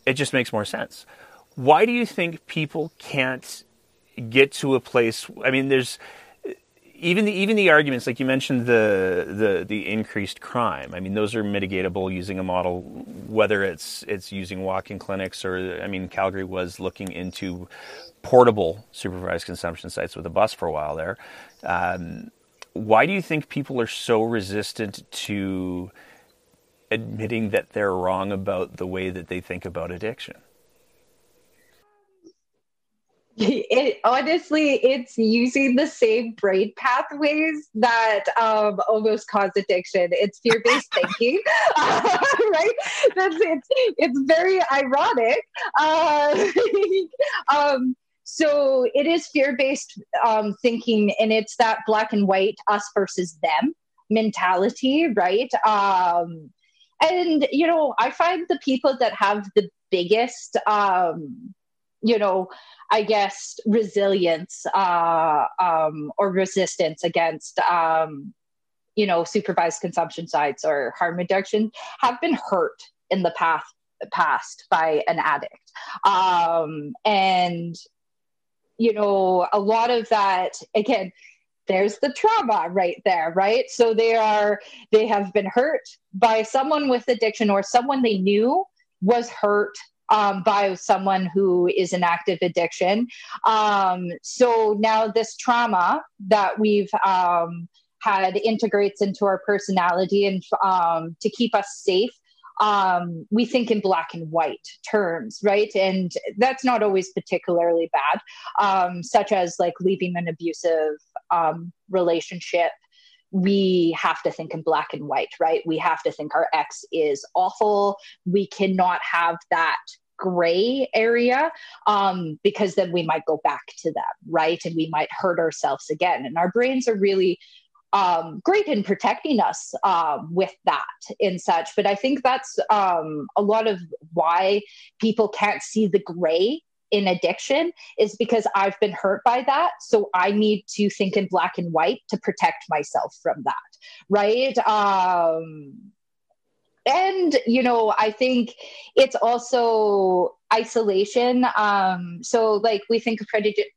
it just makes more sense. Why do you think people can't get to a place i mean there's even the even the arguments like you mentioned the the the increased crime. I mean, those are mitigatable using a model, whether it's it's using walk-in clinics or I mean, Calgary was looking into portable supervised consumption sites with a bus for a while there. Um, why do you think people are so resistant to admitting that they're wrong about the way that they think about addiction? It honestly it's using the same brain pathways that um, almost cause addiction. It's fear-based thinking uh, right? That's it's it's very ironic. Uh, um, so it is fear-based um, thinking and it's that black and white us versus them mentality right? Um, and you know i find the people that have the biggest um, you know I guess, resilience uh, um, or resistance against, um, you know, supervised consumption sites or harm reduction have been hurt in the past past by an addict. Um, and, you know, a lot of that, again, there's the trauma right there, right? So they are, they have been hurt by someone with addiction or someone they knew was hurt um, by someone who is in active addiction. Um, so now this trauma that we've um, had integrates into our personality and um, to keep us safe. Um, we think in black and white terms, right? And that's not always particularly bad, um, such as like leaving an abusive relationship we have to think in black and white, right? We have to think our ex is awful. We cannot have that gray area um, because then we might go back to them, right? And we might hurt ourselves again. And our brains are really um, great in protecting us um, with that and such. But I think that's um, a lot of why people can't see the gray in addiction is because I've been hurt by that. So I need to think in black and white to protect myself from that. Right. Um, and you know i think it's also isolation um so like we think of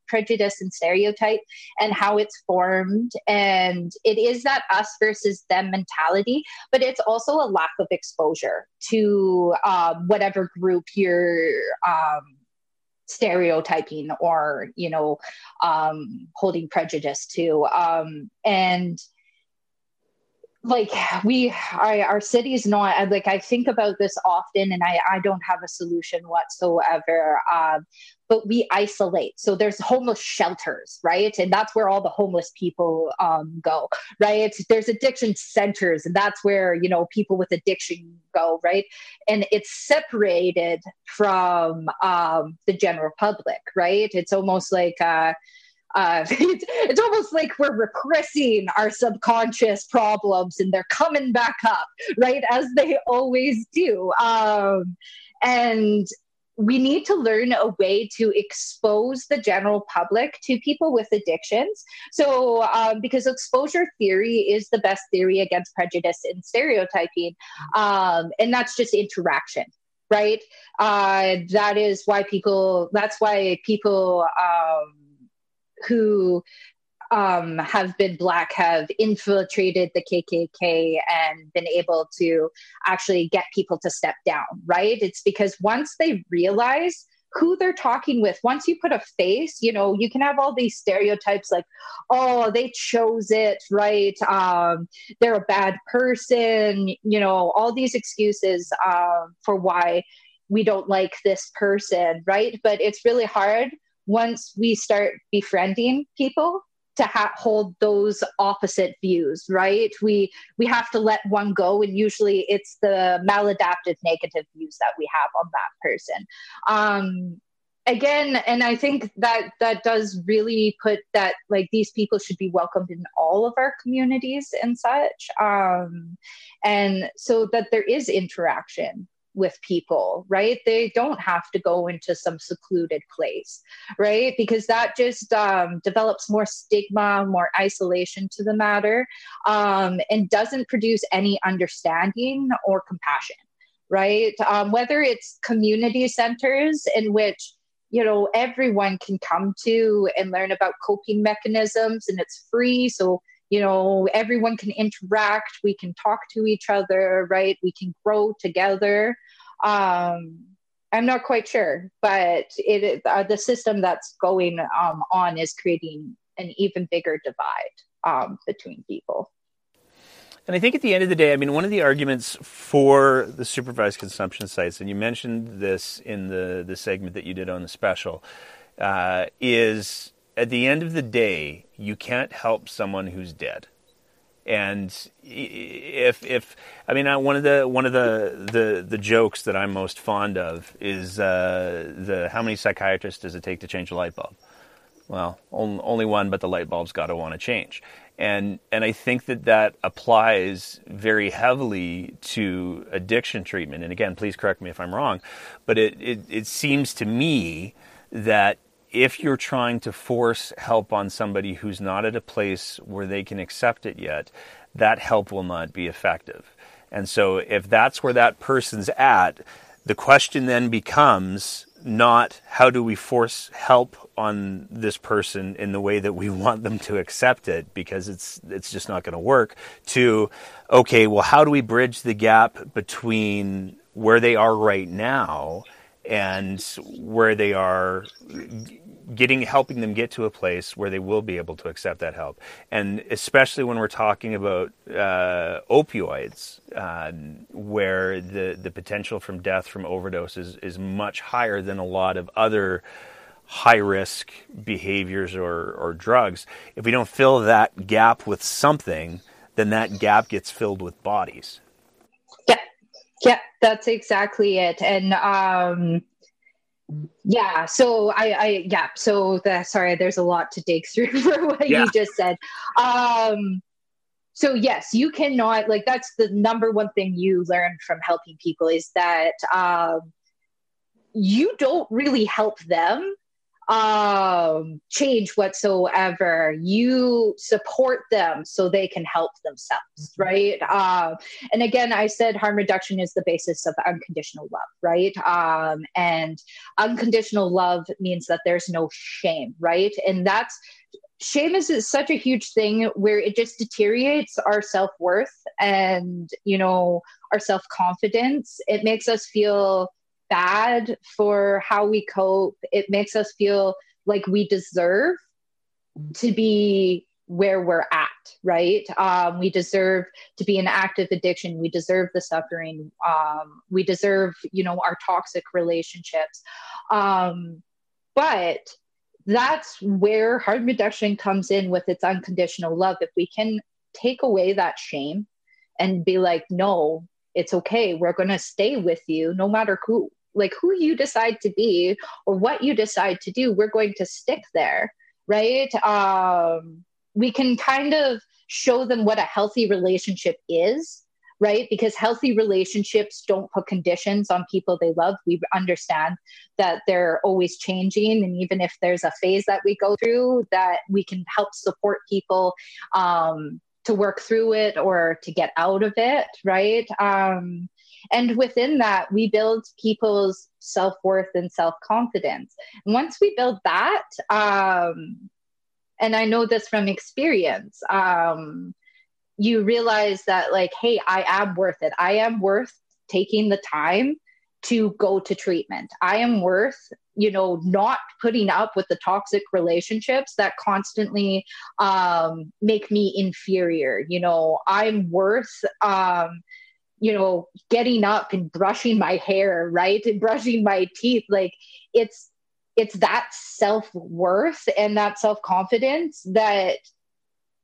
prejudice, and stereotype and how it's formed and it is that us versus them mentality but it's also a lack of exposure to um, whatever group you're um, stereotyping or you know um, holding prejudice to um, and like we our, our city is not like i think about this often and i i don't have a solution whatsoever um, but we isolate. So there's homeless shelters right? And that's where all the homeless people um, go right? There's addiction centers and that's where you know people with addiction go right? And it's separated from um, the general public right? It's almost like uh, uh, it's, it's almost like we're repressing our subconscious problems and they're coming back up, right? As they always do. Um, and we need to learn a way to expose the general public to people with addictions. So, um, because exposure theory is the best theory against prejudice and stereotyping, um, and that's just interaction, right? Uh, that is why people. That's why people. Um, who um, have been black have infiltrated the KKK and been able to actually get people to step down, right? It's because once they realize who they're talking with, once you put a face, you know, you can have all these stereotypes like, oh, they chose it, right? Um, they're a bad person, you know, all these excuses um, for why we don't like this person, right? But it's really hard once we start befriending people to ha- hold those opposite views right? We we have to let one go and usually it's the maladaptive negative views that we have on that person. Um again and i think that that does really put that like these people should be welcomed in all of our communities and such um and so that there is interaction with people, right? They don't have to go into some secluded place, right? Because that just um, develops more stigma, more isolation to the matter, um, and doesn't produce any understanding or compassion, right? Um, whether it's community centers in which you know everyone can come to and learn about coping mechanisms and it's free so you know everyone can interact we can talk to each other right? We can grow together. Um i'm not quite sure but it uh, the system that's going um, on is creating an even bigger divide um, between people. And I think at the end of the day, I mean, one of the arguments for the supervised consumption sites, and you mentioned this in the, the segment that you did on the special, uh, is at the end of the day, you can't help someone who's dead. And if if I mean one of the one of the the, the jokes that I'm most fond of is uh, the how many psychiatrists does it take to change a light bulb? Well, only one, but the light bulb's got to want to change. And and I think that that applies very heavily to addiction treatment. And again, please correct me if I'm wrong, but it it, it seems to me that if you're trying to force help on somebody who's not at a place where they can accept it yet, that help will not be effective. And so, if that's where that person's at, the question then becomes not how do we force help on this person in the way that we want them to accept it because it's it's just not going to work to okay well how do we bridge the gap between where they are right now and where they are getting helping them get to a place where they will be able to accept that help. And especially when we're talking about uh, opioids uh, where the the potential from death from overdoses is is, much higher than a lot of other high risk behaviors or, or drugs if we don't fill that gap with something then that gap gets filled with bodies. Yeah. Yeah that's exactly it. And um yeah so i i yeah so the sorry there's a lot to dig through for what yeah. you just said um so yes you cannot like that's the number one thing you learn from helping people is that um you don't really help them um, change whatsoever. You support them so they can help themselves, mm-hmm. right? Um, and again, I said harm reduction is the basis of unconditional love, right? Um, and unconditional love means that there's no shame, right? And that's shame is, is such a huge thing where it just deteriorates our self-worth and you know our self-confidence it makes us feel bad for how we cope. It makes us feel like we deserve to be where we're at, right? Um, we deserve to be in active addiction. We deserve the suffering. Um, we deserve, you know, our toxic relationships. Um, but that's where harm reduction comes in with its unconditional love. If we can take away that shame and be like, no, it's okay. We're going to stay with you no matter who like who you decide to be or what you decide to do we're going to stick there right? Um we can kind of show them what a healthy relationship is right? Because healthy relationships don't put conditions on people they love. We understand that they're always changing and even if there's a phase that we go through that we can help support people um, to work through it or to get out of it right? Um, and within that, we build people's self worth and self confidence. Once we build that, um, and I know this from experience, um, you realize that, like, hey, I am worth it. I am worth taking the time to go to treatment. I am worth, you know, not putting up with the toxic relationships that constantly um, make me inferior. You know, I'm worth um, you know, getting up and brushing my hair, right? And brushing my teeth. Like it's it's that self-worth and that self-confidence that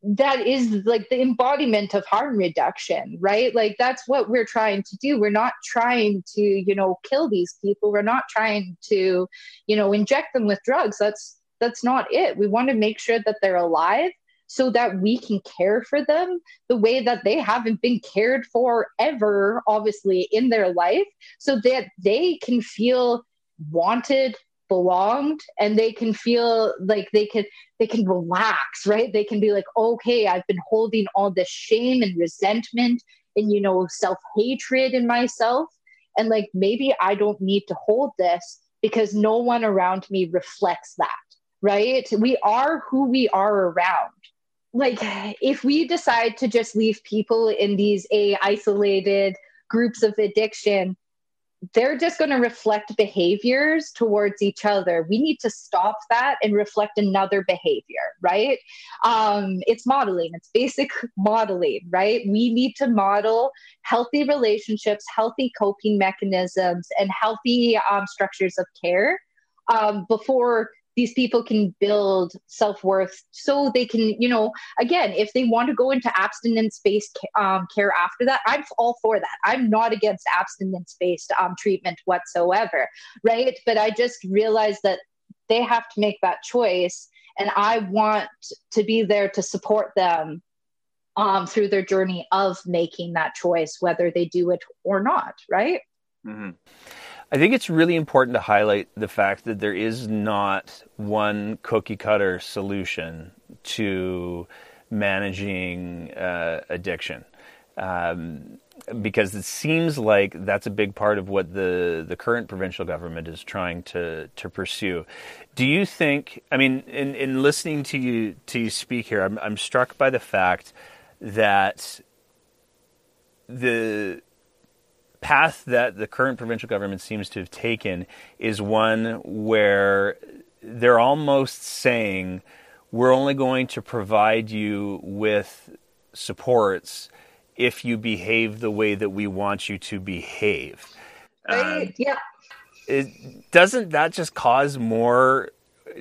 that is like the embodiment of harm reduction right? Like that's what we're trying to do. We're not trying to you know kill these people. We're not trying to you know inject them with drugs. That's that's not it. We want to make sure that they're alive so that we can care for them the way that they haven't been cared for ever, obviously, in their life, so that they can feel wanted belonged and they can feel like they can they can relax right? They can be like okay i've been holding all this shame and resentment and you know self-hatred in myself and like maybe i don't need to hold this because no one around me reflects that right? We are who we are around like if we decide to just leave people in these a isolated groups of addiction they're just going to reflect behaviors towards each other. We need to stop that and reflect another behavior right? Um, it's modeling. It's basic modeling right? We need to model healthy relationships healthy coping mechanisms and healthy um, structures of care um, before these people can build self-worth so they can you know again if they want to go into abstinence-based um, care after that i'm all for that. I'm not against abstinence-based um, treatment whatsoever right? But i just realize that they have to make that choice and i want to be there to support them um, through their journey of making that choice whether they do it or not right? Mm-hmm. I think it's really important to highlight the fact that there is not one cookie cutter solution to managing uh, addiction. Um, because it seems like that's a big part of what the, the current provincial government is trying to, to pursue. Do you think? I mean, in, in listening to you to you speak here, I'm, I'm struck by the fact that the path that the current provincial government seems to have taken is one where they're almost saying we're only going to provide you with supports if you behave the way that we want you to behave. Right. Um, yeah. It, doesn't that just cause more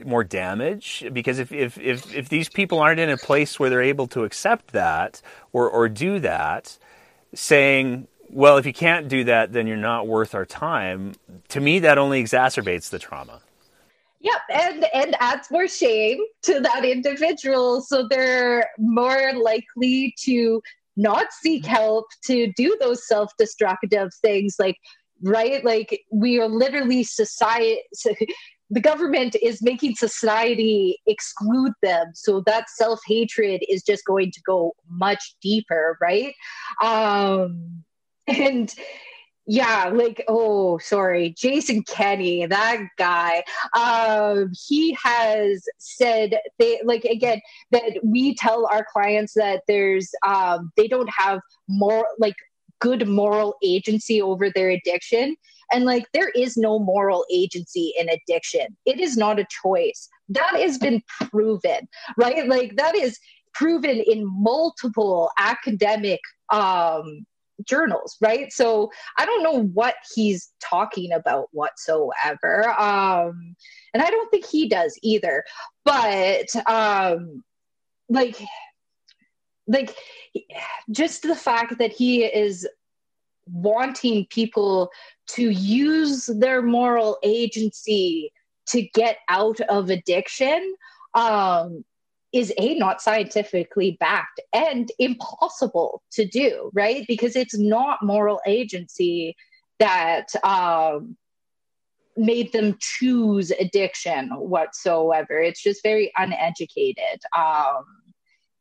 more damage because if, if, if, if these people aren't in a place where they're able to accept that or, or do that, saying well, if you can't do that, then you're not worth our time. To me, that only exacerbates the trauma. Yep, and and adds more shame to that individual, so they're more likely to not seek help to do those self-destructive things like right like we are literally society the government is making society exclude them so that self-hatred is just going to go much deeper right um and yeah like oh sorry jason kenney that guy. Um he has said they like again that we tell our clients that there's um they don't have more like good moral agency over their addiction. And like there is no moral agency in addiction. It is not a choice. That has been proven right? Like that is proven in multiple academic um journals, right? So I don't know what he's talking about whatsoever. Um, and I don't think he does either. But um, like, like just the fact that he is wanting people to use their moral agency to get out of addiction um, is a not scientifically backed and impossible to do right? Because it's not moral agency that um, made them choose addiction whatsoever. It's just very uneducated um,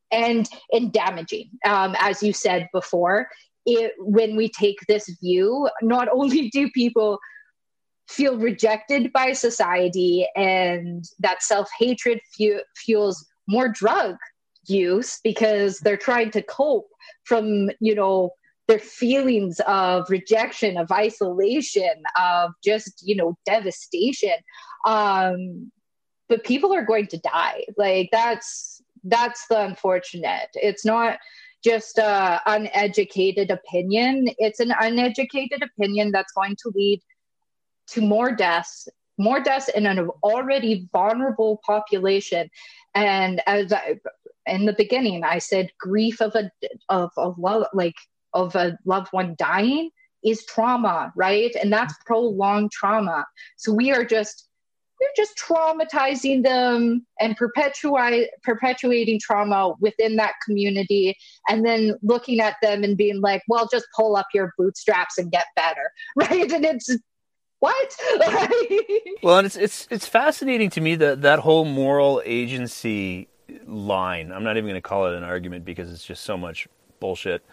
and and damaging. Um, as you said before it when we take this view not only do people feel rejected by society and that self-hatred fu- fuels more drug use because they're trying to cope from you know their feelings of rejection of isolation of just you know devastation. Um but people are going to die. Like that's that's the unfortunate. It's not just a uneducated opinion. It's an uneducated opinion that's going to lead to more deaths more deaths in an already vulnerable population and as I, in the beginning i said grief of a of a love like of a loved one dying is trauma right? And that's prolonged trauma. So we are just we're just traumatizing them and perpetuating trauma within that community and then looking at them and being like well just pull up your bootstraps and get better right? And it's what? well, and it's it's it's fascinating to me that that whole moral agency line. I'm not even going to call it an argument because it's just so much bullshit.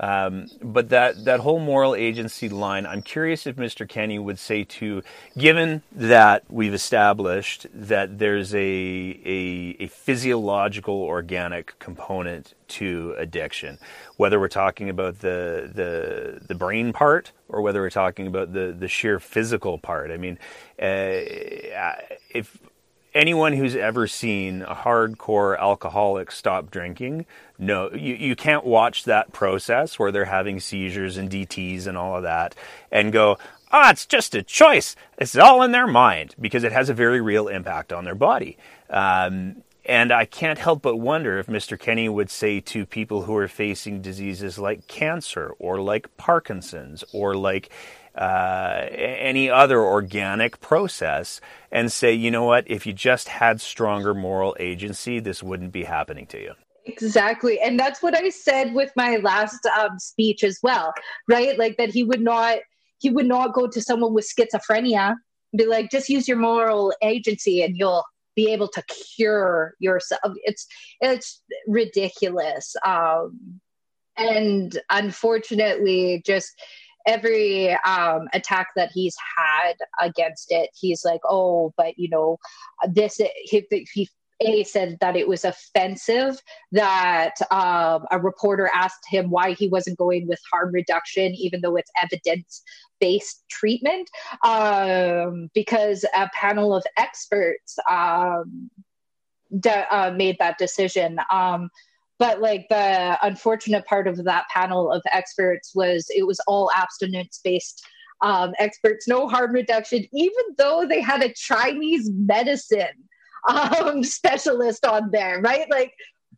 Um, but that, that whole moral agency line, I'm curious if Mr. Kenney would say to, given that we've established that there's a, a, a physiological organic component to addiction, whether we're talking about the, the, the brain part or whether we're talking about the, the sheer physical part. I mean, uh, if anyone who's ever seen a hardcore alcoholic stop drinking, no, you, you can't watch that process where they're having seizures and DTs and all of that and go, ah, oh, it's just a choice. It's all in their mind because it has a very real impact on their body. Um, and I can't help but wonder if Mr. Kenney would say to people who are facing diseases like cancer or like Parkinson's or like uh, any other organic process and say, you know what, if you just had stronger moral agency, this wouldn't be happening to you. Exactly. And that's what I said with my last um, speech as well, right? Like that he would not he would not go to someone with schizophrenia be like, just use your moral agency and you'll be able to cure yourself. It's it's ridiculous. Um, and unfortunately, just every um, attack that he's had against it, he's like, oh, but you know, this he, he a said that it was offensive that um, a reporter asked him why he wasn't going with harm reduction, even though it's evidence based treatment, um, because a panel of experts um, de- uh, made that decision. Um, but like the unfortunate part of that panel of experts was it was all abstinence based um, experts, no harm reduction, even though they had a Chinese medicine um, specialist on there, right? Like,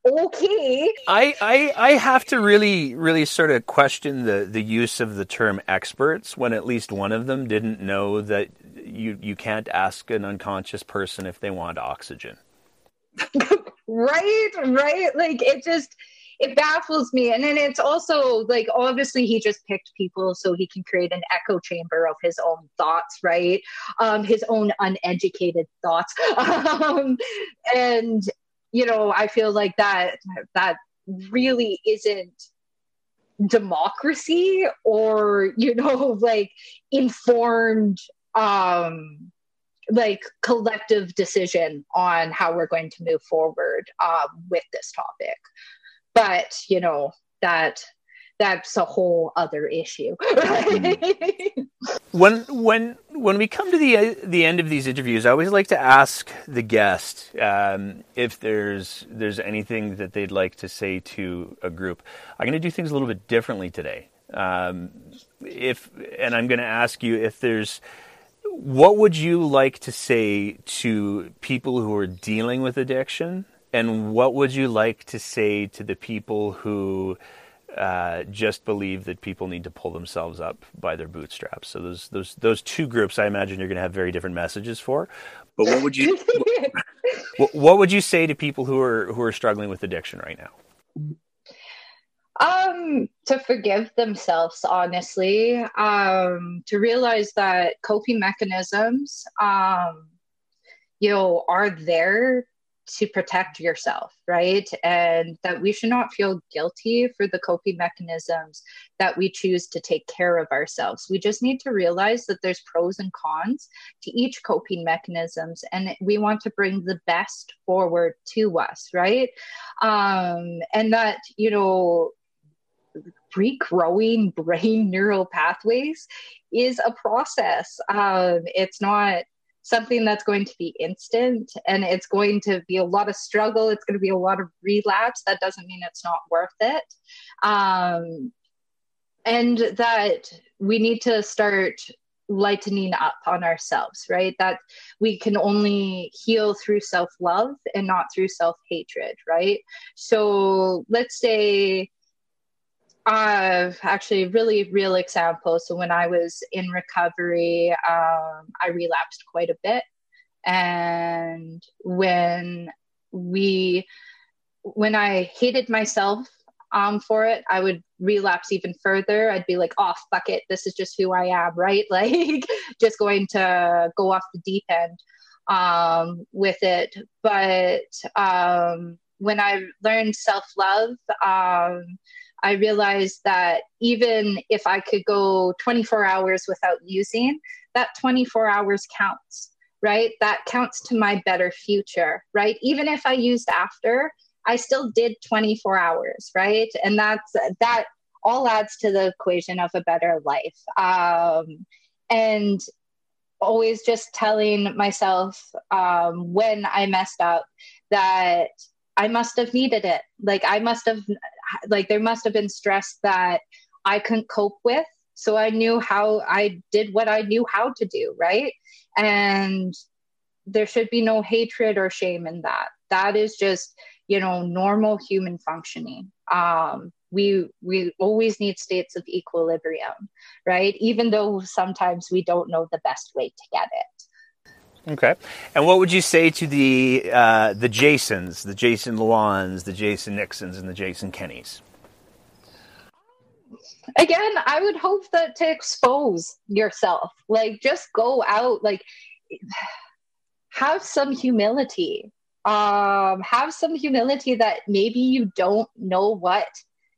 okay. I, I I have to really really sort of question the the use of the term experts when at least one of them didn't know that you you can't ask an unconscious person if they want oxygen. right, right. Like it just it baffles me. And then it's also like obviously he just picked people so he can create an echo chamber of his own thoughts right? Um his own uneducated thoughts. Um and you know i feel like that that really isn't democracy or you know like informed um like collective decision on how we're going to move forward um, with this topic. But you know that that's a whole other issue. When when when we come to the the end of these interviews i always like to ask the guest um, if there's there's anything that they'd like to say to a group. I'm going to do things a little bit differently today. Um, if and i'm going to ask you if there's what would you like to say to people who are dealing with addiction? And what would you like to say to the people who uh, just believe that people need to pull themselves up by their bootstraps? So those those those two groups, I imagine you're going to have very different messages for. But what would you what, what would you say to people who are who are struggling with addiction right now? Um, to forgive themselves, honestly, um, to realize that coping mechanisms, um, you know, are there to protect yourself, right? And that we should not feel guilty for the coping mechanisms that we choose to take care of ourselves. We just need to realize that there's pros and cons to each coping mechanisms, and we want to bring the best forward to us, right? Um, and that, you know, regrowing brain neural pathways is a process. Um, it's not something that's going to be instant and it's going to be a lot of struggle. It's going to be a lot of relapse. That doesn't mean it's not worth it. Um, and that we need to start lightening up on ourselves, right? That we can only heal through self love and not through self hatred, right? So let's say uh, actually, really real example. So when I was in recovery, um, I relapsed quite a bit, and when we, when I hated myself um, for it, I would relapse even further. I'd be like, "Oh, fuck it, this is just who I am," right? Like, just going to go off the deep end um, with it. But um, when I learned self love, um, I realized that even if I could go 24 hours without using, that 24 hours counts, right? That counts to my better future, right? Even if I used after, I still did 24 hours, right? And that's that all adds to the equation of a better life. Um, and always just telling myself um, when I messed up that I must have needed it. Like I must have like there must have been stress that I couldn't cope with. So I knew how I did what I knew how to do, right? And there should be no hatred or shame in that. That is just, you know, normal human functioning. Um, we we always need states of equilibrium, right? Even though sometimes we don't know the best way to get it. Okay. And what would you say to the uh, the Jasons, the Jason Luans, the Jason Nixons, and the Jason Kenneys? Again, I would hope that to expose yourself, like just go out, like have some humility. Um, have some humility that maybe you don't know what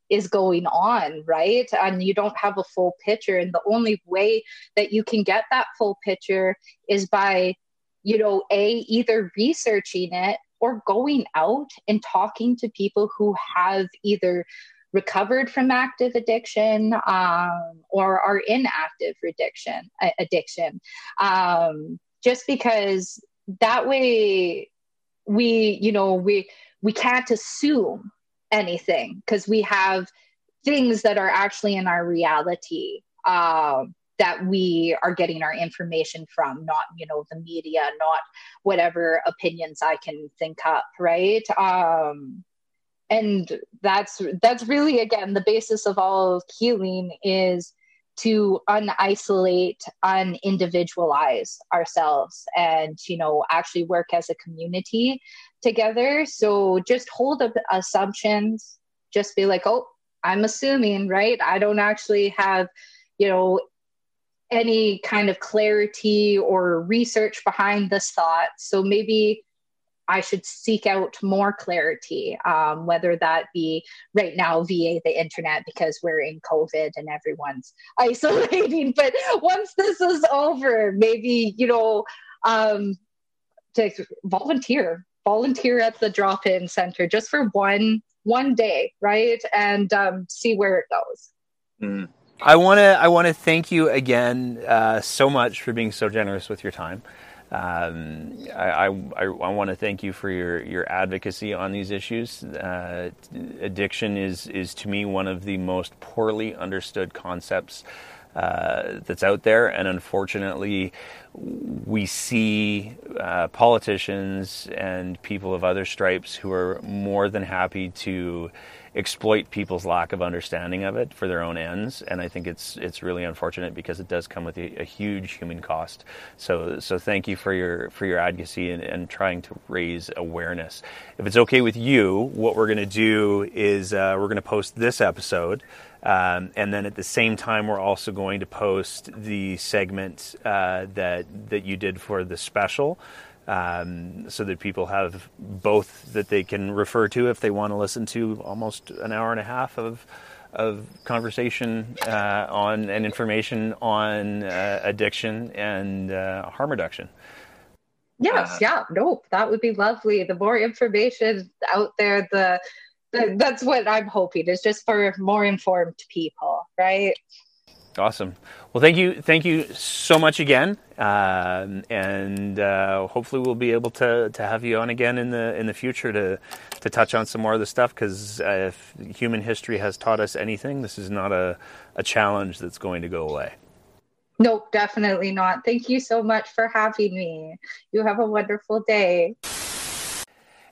is going on, right? And you don't have a full picture. And the only way that you can get that full picture is by you know, A, either researching it or going out and talking to people who have either recovered from active addiction um, or are in active addiction addiction. Um, just because that way we you know we we can't assume anything because we have things that are actually in our reality. Um, that we are getting our information from not you know the media not whatever opinions i can think up right? Um and that's that's really again the basis of all healing is to unisolate unindividualize ourselves and you know actually work as a community together. So just hold up assumptions. Just be like, oh, I'm assuming, right? I don't actually have, you know, any kind of clarity or research behind this thought. So maybe I should seek out more clarity, um, whether that be right now via the internet because we're in COVID and everyone's isolating. But once this is over, maybe, you know, um, to volunteer, volunteer at the drop in center just for one one day, right? And um, see where it goes. Mm. I want to I want to thank you again uh, so much for being so generous with your time. Um, I, I, I want to thank you for your, your advocacy on these issues. Uh, addiction is, is to me one of the most poorly understood concepts uh, that's out there, and unfortunately, we see uh, politicians and people of other stripes who are more than happy to exploit people's lack of understanding of it for their own ends, and I think it's it's really unfortunate because it does come with a, a huge human cost. So so thank you for your for your advocacy and, and trying to raise awareness. If it's okay with you, what we're going to do is uh, we're going to post this episode. Um, and then at the same time, we're also going to post the segment uh, that that you did for the special um, so that people have both that they can refer to if they want to listen to almost an hour and a half of of conversation uh, on and information on uh, addiction and uh, harm reduction. Yes, uh, yeah, no, that would be lovely. The more information out there, the, the that's what I'm hoping is just for more informed people, right? Awesome. Well, thank you, thank you so much again, uh, and uh, hopefully we'll be able to, to have you on again in the in the future to to touch on some more of the stuff. Because uh, if human history has taught us anything, this is not a a challenge that's going to go away. Nope, definitely not. Thank you so much for having me. You have a wonderful day.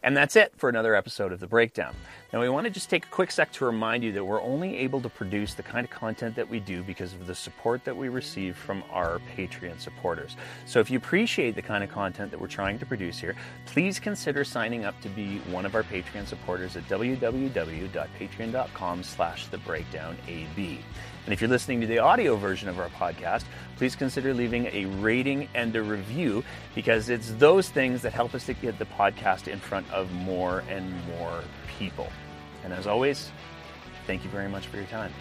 And that's it for another episode of The Breakdown. Now, we want to just take a quick sec to remind you that we're only able to produce the kind of content that we do because of the support that we receive from our Patreon supporters. So, if you appreciate the kind of content that we're trying to produce here, please consider signing up to be one of our Patreon supporters at www.patreon.com slash thebreakdownab. And if you're listening to the audio version of our podcast, please consider leaving a rating and a review because it's those things that help us to get the podcast in front of more and more people. And as always, thank you very much for your time.